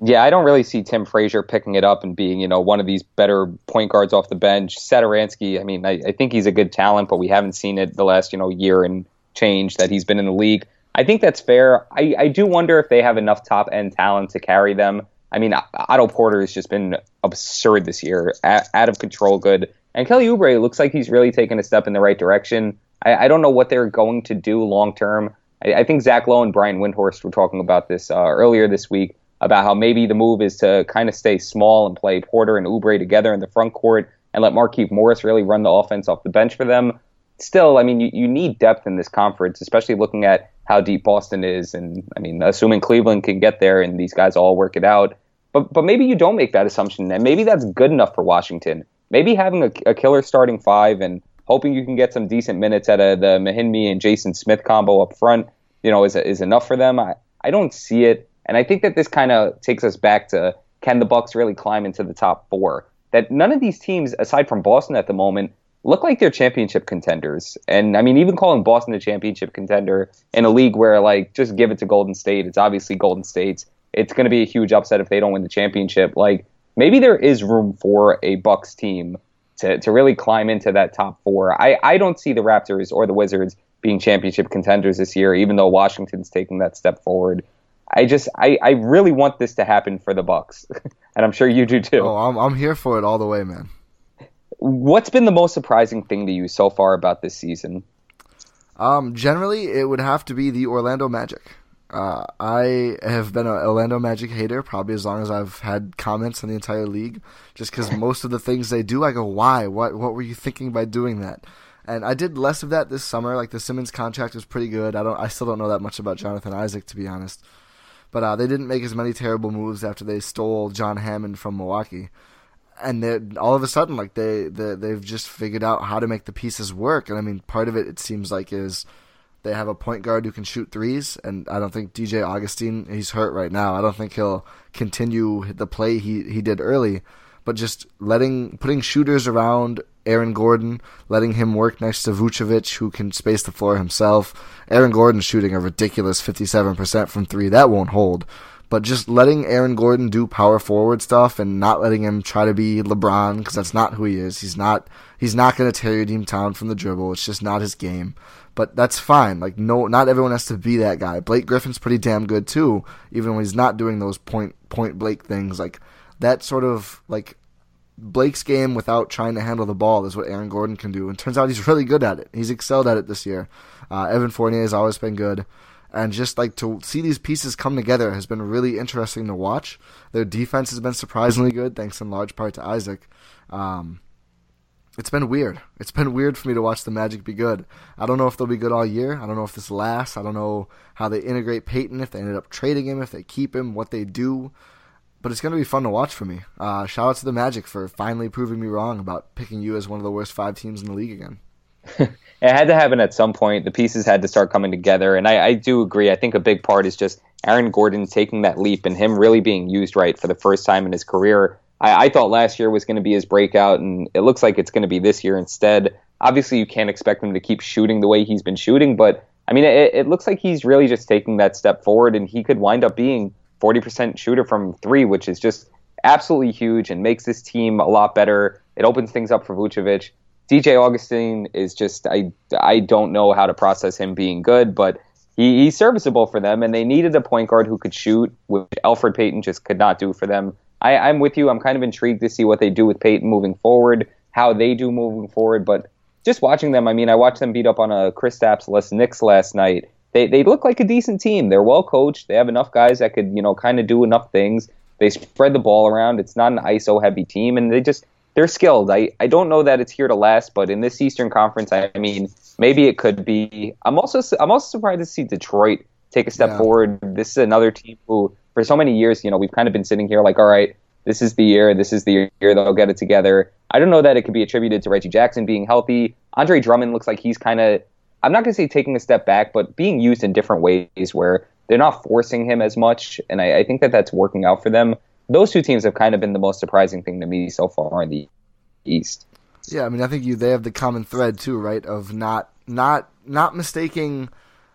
Yeah, I don't really see Tim Frazier picking it up and being, you know, one of these better point guards off the bench. Satoransky, I mean, I, I think he's a good talent, but we haven't seen it the last, you know, year and change that he's been in the league. I think that's fair. I, I do wonder if they have enough top end talent to carry them. I mean, Otto Porter has just been absurd this year, out of control good. And Kelly Oubre looks like he's really taken a step in the right direction. I, I don't know what they're going to do long term. I, I, think Zach Lowe and Brian Windhorst were talking about this uh, earlier this week about how maybe the move is to kind of stay small and play Porter and Oubre together in the front court and let Markieff Morris really run the offense off the bench for them. Still, I mean, you, you need depth in this conference, especially looking at how deep Boston is, and I mean, assuming Cleveland can get there and these guys all work it out. But but maybe you don't make that assumption, and maybe that's good enough for Washington. Maybe having a, a killer starting five and hoping you can get some decent minutes at a, the Mahinmi and Jason Smith combo up front, you know, is is enough for them. I I don't see it, and I think that this kind of takes us back to can the Bucks really climb into the top four? That none of these teams, aside from Boston at the moment, look like they're championship contenders. And I mean, even calling Boston a championship contender in a league where, like, just give it to Golden State. It's obviously Golden State's. It's going to be a huge upset if they don't win the championship. Like, maybe there is room for a Bucks team to, to really climb into that top four. I, I don't see the Raptors or the Wizards being championship contenders this year, even though Washington's taking that step forward. I just I, I really want this to happen for the Bucks, and I'm sure you do too. Oh, I'm I'm here for it all the way, man. What's been the most surprising thing to you so far about this season? Um, generally, it would have to be the Orlando Magic. Uh, I have been an Orlando Magic hater probably as long as I've had comments on the entire league. Just because most of the things they do, I go, why? What? What were you thinking by doing that? And I did less of that this summer. Like the Simmons contract was pretty good. I don't. I still don't know that much about Jonathan Isaac to be honest. But uh, they didn't make as many terrible moves after they stole John Hammond from Milwaukee and all of a sudden like they, they they've just figured out how to make the pieces work. And i mean part of it it seems like is they have a point guard who can shoot threes. And i don't think dj augustin he's hurt right now. I don't think he'll continue the play he he did early. But just letting putting shooters around Aaron Gordon, letting him work next to Vucevic, who can space the floor himself. Aaron Gordon shooting a ridiculous 57% from three. That won't hold but just letting Aaron Gordon do power forward stuff and not letting him try to be LeBron because that's not who he is. He's not he's not going to tear your team down from the dribble. It's just not his game. But that's fine. Like no, not everyone has to be that guy. Blake Griffin's pretty damn good too, even when he's not doing those point point Blake things. Like that sort of like Blake's game without trying to handle the ball is what Aaron Gordon can do, and turns out he's really good at it. He's excelled at it this year. Uh, Evan Fournier has always been good and just like to see these pieces come together has been really interesting to watch. Their defense has been surprisingly good, thanks in large part to Isaac. Um, it's been weird. It's been weird for me to watch the Magic be good. I don't know if they'll be good all year. I don't know if this lasts. I don't know how they integrate Peyton, if they ended up trading him, if they keep him, what they do. But it's going to be fun to watch for me. Uh, shout out to the Magic for finally proving me wrong about picking you as one of the worst five teams in the league again. it had to happen at some point. The pieces had to start coming together, and I, I, do agree. I think a big part is just Aaron Gordon taking that leap and him really being used right for the first time in his career. I, I thought last year was going to be his breakout, and it looks like it's going to be this year instead. Obviously, you can't expect him to keep shooting the way he's been shooting, but I mean, it, it looks like he's really just taking that step forward, and he could wind up being 40% shooter from three, which is just absolutely huge and makes this team a lot better. It opens things up for Vucevic. DJ Augustin is just I I don't know how to process him being good, but he, he's serviceable for them, and they needed a point guard who could shoot, which Elfrid Payton just could not do for them. I, I'm with you. I'm kind of intrigued to see what they do with Payton moving forward, how they do moving forward. But just watching them, I mean, I watched them beat up on a Chris Kristaps less Knicks last night. They they look like a decent team. They're well coached. They have enough guys that could you know kind of do enough things. They spread the ball around. It's not an ISO heavy team, and they just they're skilled. I, I don't know that it's here to last, but in this Eastern Conference, I mean, maybe it could be. I'm also I'm also surprised to see Detroit take a step yeah. forward. This is another team who, for so many years, you know, we've kind of been sitting here like, all right, this is the year, this is the year they'll get it together. I don't know that it could be attributed to Reggie Jackson being healthy. Andre Drummond looks like he's kind of, I'm not going to say taking a step back, but being used in different ways where they're not forcing him as much, and I, I think that that's working out for them those two teams have kind of been the most surprising thing to me so far in the East. Yeah, I mean, I think you they have the common thread too, right? Of not not not mistaking,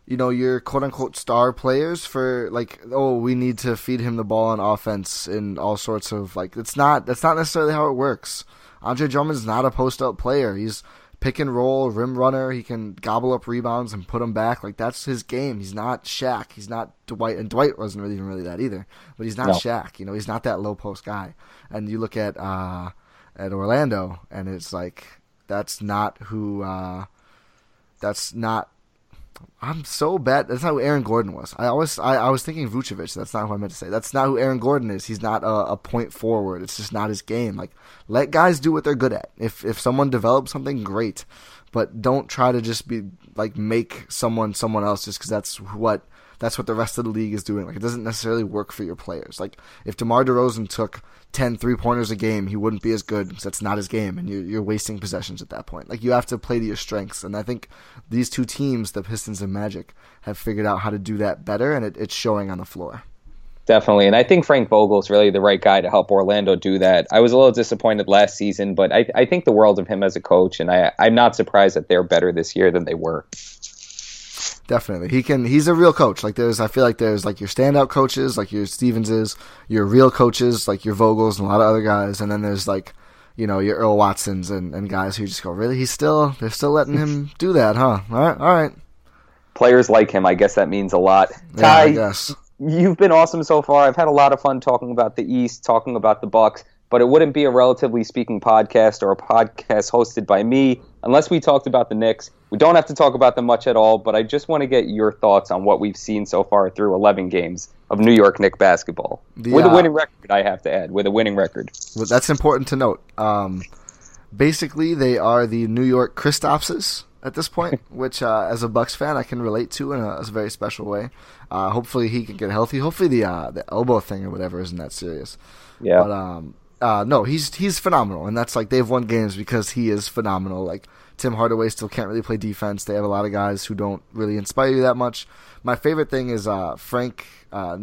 you know, your quote unquote star players for like, oh, we need to feed him the ball on offense and all sorts of like. It's not that's not necessarily how it works. Andre Drummond's not a post up player. He's pick and roll, rim runner. He can gobble up rebounds and put them back. Like that's his game. He's not Shaq. He's not Dwight, and Dwight wasn't really even really that either. But he's not no. Shaq. You know, he's not that low post guy. And you look at uh, at Orlando, and it's like that's not who. Uh, that's not I'm so bad. That's not who Aaron Gordon was. I always, I, I was thinking Vucevic. That's not who I meant to say. That's not who Aaron Gordon is. He's not a, a, point forward. It's just not his game. Like, let guys do what they're good at. If if someone develops something, great, but don't try to just be like make someone someone else just because that's what that's what the rest of the league is doing. Like, it doesn't necessarily work for your players. Like, if DeMar DeRozan took 10 three pointers a game, he wouldn't be as good because that's not his game, and you're, you're wasting possessions at that point. Like, you have to play to your strengths. And I think these two teams, the Pistons and Magic, have figured out how to do that better, and it, it's showing on the floor. Definitely. And I think Frank Vogel is really the right guy to help Orlando do that. I was a little disappointed last season, but I, I think the world of him as a coach, and I, I'm not surprised that they're better this year than they were definitely. He can. He's a real coach. Like there's, I feel like there's like your standout coaches, like your Stevenses, your real coaches, like your Vogels, and a lot of other guys, and then there's like, you know, your Earl Watsons and, and guys who just go, really? He's still, they're still letting him do that, huh? All right, all right. Players like him, I guess that means a lot. Yeah, Ty, I guess. You've been awesome so far. I've had a lot of fun talking about the East, talking about the Bucks but it wouldn't be a relatively speaking podcast or a podcast hosted by me unless we talked about the Knicks. We don't have to talk about them much at all, but I just want to get your thoughts on what we've seen so far through 11 games of New York Knicks basketball. The, with a winning record, I have to add, with a winning record. Well, that's important to note. Um, basically, they are the New York Kristapses at this point, which uh, as a Bucks fan I can relate to in a, a very special way. Uh, hopefully he can get healthy. Hopefully the uh, the elbow thing or whatever isn't that serious. Yeah. But um, uh, no, he's he's phenomenal, and that's like they've won games because he is phenomenal. Like Tim Hardaway still can't really play defense. They have a lot of guys who don't really inspire you that much. My favorite thing is uh, Frank uh,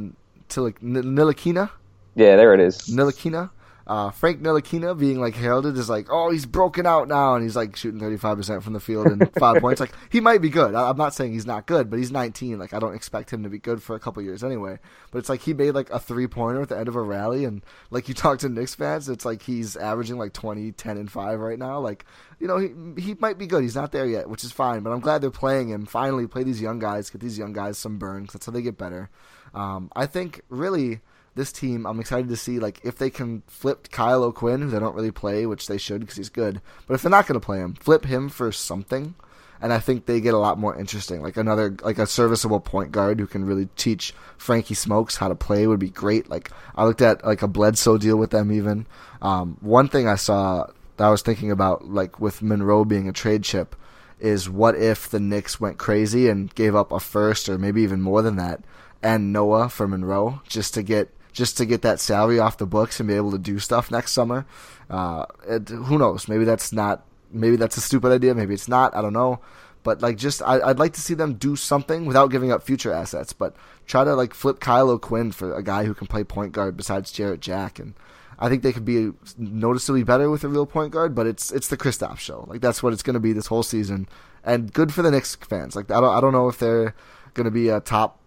Ntilikina. Yeah, there it is. Ntilikina uh, Frank Ntilikina being like heralded as like, oh, he's broken out now, and he's like shooting thirty five percent from the field and five points. Like he might be good. I, am not saying he's not good, but he's 19. Like I don't expect him to be good for a couple years anyway. But it's like he made like a three pointer at the end of a rally, and like you talk to Knicks fans, it's like he's averaging like 20, 10, and five right now. Like you know he he might be good. He's not there yet, which is fine. But I'm glad they're playing him. Finally, play these young guys, get these young guys some burns. That's how they get better. Um, I think really this team, I'm excited to see like if they can flip Kyle O'Quinn, who they don't really play, which they should because he's good. But if they're not going to play him, flip him for something, and I think they get a lot more interesting. Like another, like a serviceable point guard who can really teach Frankie Smokes how to play would be great. Like I looked at like a Bledsoe deal with them even. Um, one thing I saw that I was thinking about, like with Monroe being a trade chip, is what if the Knicks went crazy and gave up a first or maybe even more than that and Noah for Monroe just to get just to get that salary off the books and be able to do stuff next summer. Uh, it, who knows? Maybe that's not. Maybe that's a stupid idea. Maybe it's not. I don't know. But like, just I, would like to see them do something without giving up future assets. But try to like flip Kyle Quinn for a guy who can play point guard besides Jarrett Jack, and I think they could be noticeably better with a real point guard. But it's it's the Kristaps show. Like that's what it's going to be this whole season, and good for the Knicks fans. Like I don't I don't know if they're going to be a top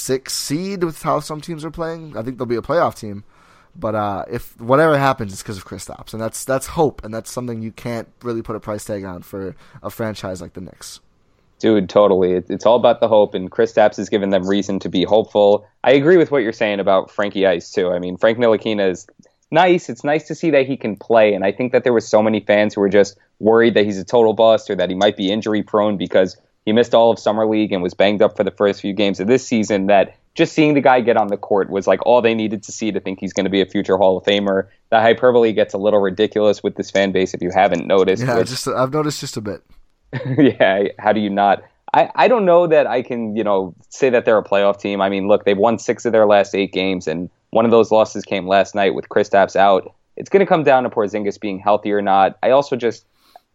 six seed with how some teams are playing. I think they'll be a playoff team. But uh, if whatever happens, it's because of Kristaps, and that's that's hope, and that's something you can't really put a price tag on for a franchise like the Knicks. Dude, totally. It's all about the hope, and Kristaps has given them reason to be hopeful. I agree with what you're saying about Frankie Ice too. I mean, Frank Ntilikina is nice. It's nice to see that he can play, and I think that there were so many fans who were just worried that he's a total bust or that he might be injury prone because he missed all of summer league and was banged up for the first few games of this season. That just seeing the guy get on the court was like all they needed to see to think he's going to be a future Hall of Famer. The hyperbole gets a little ridiculous with this fan base if you haven't noticed. Yeah, which, just I've noticed just a bit. yeah, how do you not? I, I don't know that I can, you know, say that they're a playoff team. I mean, look, they've won six of their last eight games, and one of those losses came last night with Kristaps out. It's going to come down to Porzingis being healthy or not. I also just,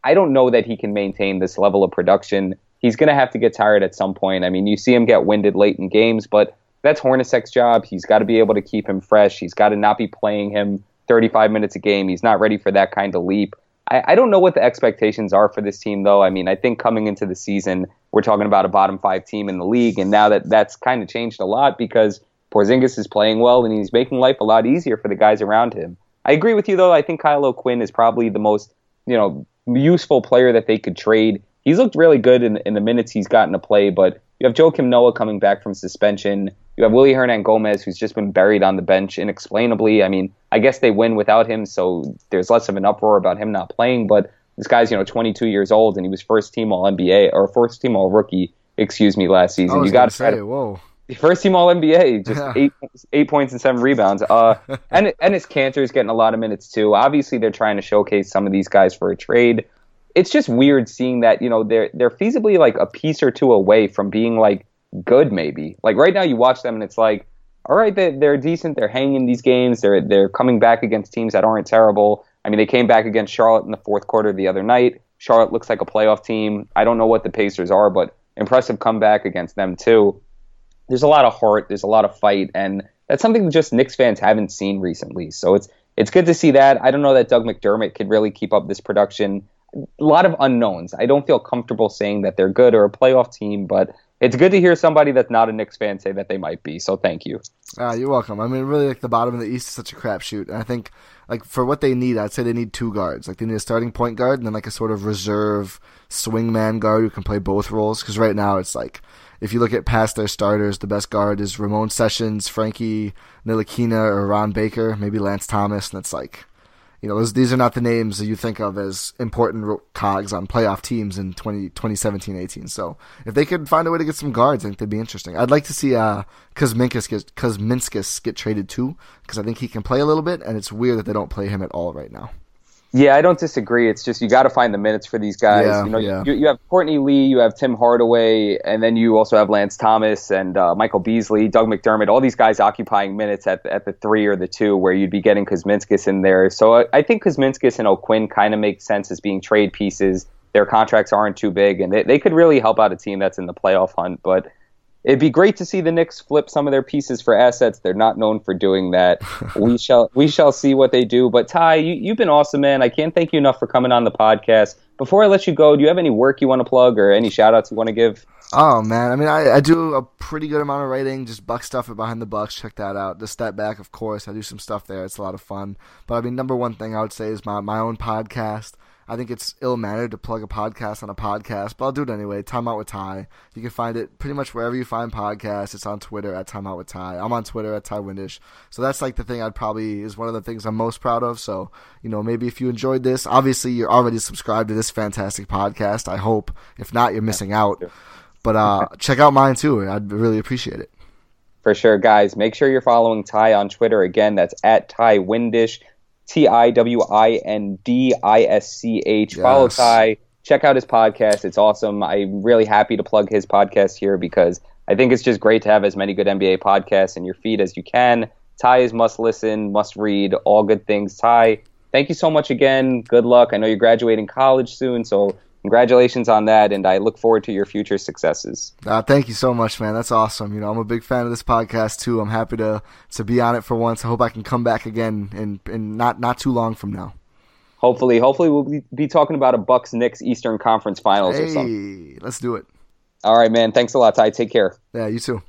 I don't know that he can maintain this level of production he's going to have to get tired at some point. I mean, you see him get winded late in games, but that's Hornacek's job. He's got to be able to keep him fresh. He's got to not be playing him 35 minutes a game. He's not ready for that kind of leap. I, I don't know what the expectations are for this team, though. I mean, I think coming into the season, we're talking about a bottom five team in the league, and now that that's kind of changed a lot because Porzingis is playing well and he's making life a lot easier for the guys around him. I agree with you, though. I think Kyle O'Quinn is probably the most, you know, useful player that they could trade he's looked really good in, in the minutes he's gotten to play. But you have Joakim Noah coming back from suspension. You have Willy Hernangomez, who's just been buried on the bench inexplicably. I mean, I guess they win without him, so there's less of an uproar about him not playing. But this guy's, you know, 22 years old, and he was first team All NBA or first team All Rookie, excuse me, last season. you got to say, whoa. First team All NBA, just yeah. eight eight points and seven rebounds. Uh, and and his Kanter's getting a lot of minutes too. Obviously, they're trying to showcase some of these guys for a trade it's just weird seeing that you know they're they're feasibly like a piece or two away from being like good maybe. Like right now you watch them and it's like all right they're, they're decent they're hanging these games they're they're coming back against teams that aren't terrible. I mean they came back against charlotte in the fourth quarter the other night. Charlotte looks like a playoff team. I don't know what the pacers are but impressive comeback against them too. There's a lot of heart there's a lot of fight and that's something just Knicks fans haven't seen recently. So it's it's good to see that. I don't know that doug mcdermott could really keep up this production a lot of unknowns. I don't feel comfortable saying that they're good or a playoff team, but it's good to hear somebody that's not a Knicks fan say that they might be. So thank you. Uh, you're welcome. I mean, really, like the bottom of the East is such a crapshoot, and I think like for what they need, I'd say they need two guards. Like they need a starting point guard and then like a sort of reserve swingman guard who can play both roles. Because right now it's like if you look at past their starters, the best guard is Ramon Sessions, Frankie Ntilikina, or Ron Baker, maybe Lance Thomas, and it's like you know, these are not the names that you think of as important cogs on playoff teams in 20, 2017-18. So if they could find a way to get some guards, I think they'd be interesting. I'd like to see uh, Kuzminskas get, Kuzminskas get traded too, because I think he can play a little bit, and it's weird that they don't play him at all right now. Yeah, I don't disagree. It's just you got to find the minutes for these guys. Yeah, you know, yeah. you, you, have Courtney Lee, you have Tim Hardaway, and then you also have Lance Thomas and uh, Michael Beasley, Doug McDermott. All these guys occupying minutes at at the three or the two, where you'd be getting Kuzminskas in there. So I, I think Kuzminskas and O'Quinn kind of make sense as being trade pieces. Their contracts aren't too big, and they, they could really help out a team that's in the playoff hunt. But it'd be great to see the Knicks flip some of their pieces for assets. They're not known for doing that. we shall we shall see what they do. But Ty, you, you've been awesome, man. I can't thank you enough for coming on the podcast. Before I let you go, do you have any work you want to plug or any shout outs you want to give? Oh man, I mean, I, I do a pretty good amount of writing, just Buck stuff at Behind the Bucks. Check that out. The Step Back, of course, I do some stuff there. It's a lot of fun. But I mean, number one thing I would say is my my own podcast. I think it's ill mannered to plug a podcast on a podcast, but I'll do it anyway. Time Out with Ty. You can find it pretty much wherever you find podcasts. It's on Twitter at Time Out with Ty. I'm on Twitter at Ti Windisch. So that's like the thing I'd probably is one of the things I'm most proud of. So you know, maybe if you enjoyed this, obviously you're already subscribed to this fantastic podcast. I hope. If not, you're missing out. But uh, check out mine too. I'd really appreciate it. For sure, guys. Make sure you're following Ty on Twitter. Again, that's at Ti Windisch. T I W I N D I S C H. Follow Ty. Check out his podcast. It's awesome. I'm really happy to plug his podcast here because I think it's just great to have as many good NBA podcasts in your feed as you can. Ty is must listen, must read, all good things. Ty, thank you so much again. Good luck. I know you're graduating college soon, so congratulations on that, and I look forward to your future successes. Uh, thank you so much, man. That's awesome. You know, I'm a big fan of this podcast too. I'm happy to to be on it for once. I hope I can come back again and in not not too long from now. Hopefully, hopefully we'll be talking about a Bucks Knicks Eastern Conference Finals hey, or something. Let's do it. All right, man. Thanks a lot, Ty. Take care. Yeah, you too.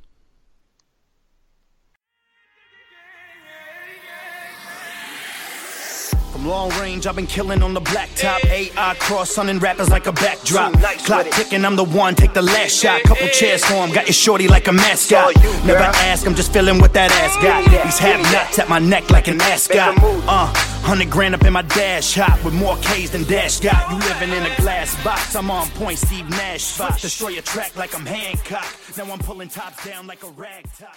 Long range, I've been killing on the blacktop. AI cross, sunning rappers like a backdrop. Clock ticking, I'm the one, take the last shot. Couple chairs for him, got your shorty like a mascot. Never ask, I'm just feeling what that ass got. These have nuts at my neck like an ascot. Uh, hundred grand up in my dash hop with more K's than Dash got. You living in a glass box, I'm on point, Steve Nash Spot. Destroy your track like I'm Hancock. Now I'm pulling tops down like a rag top.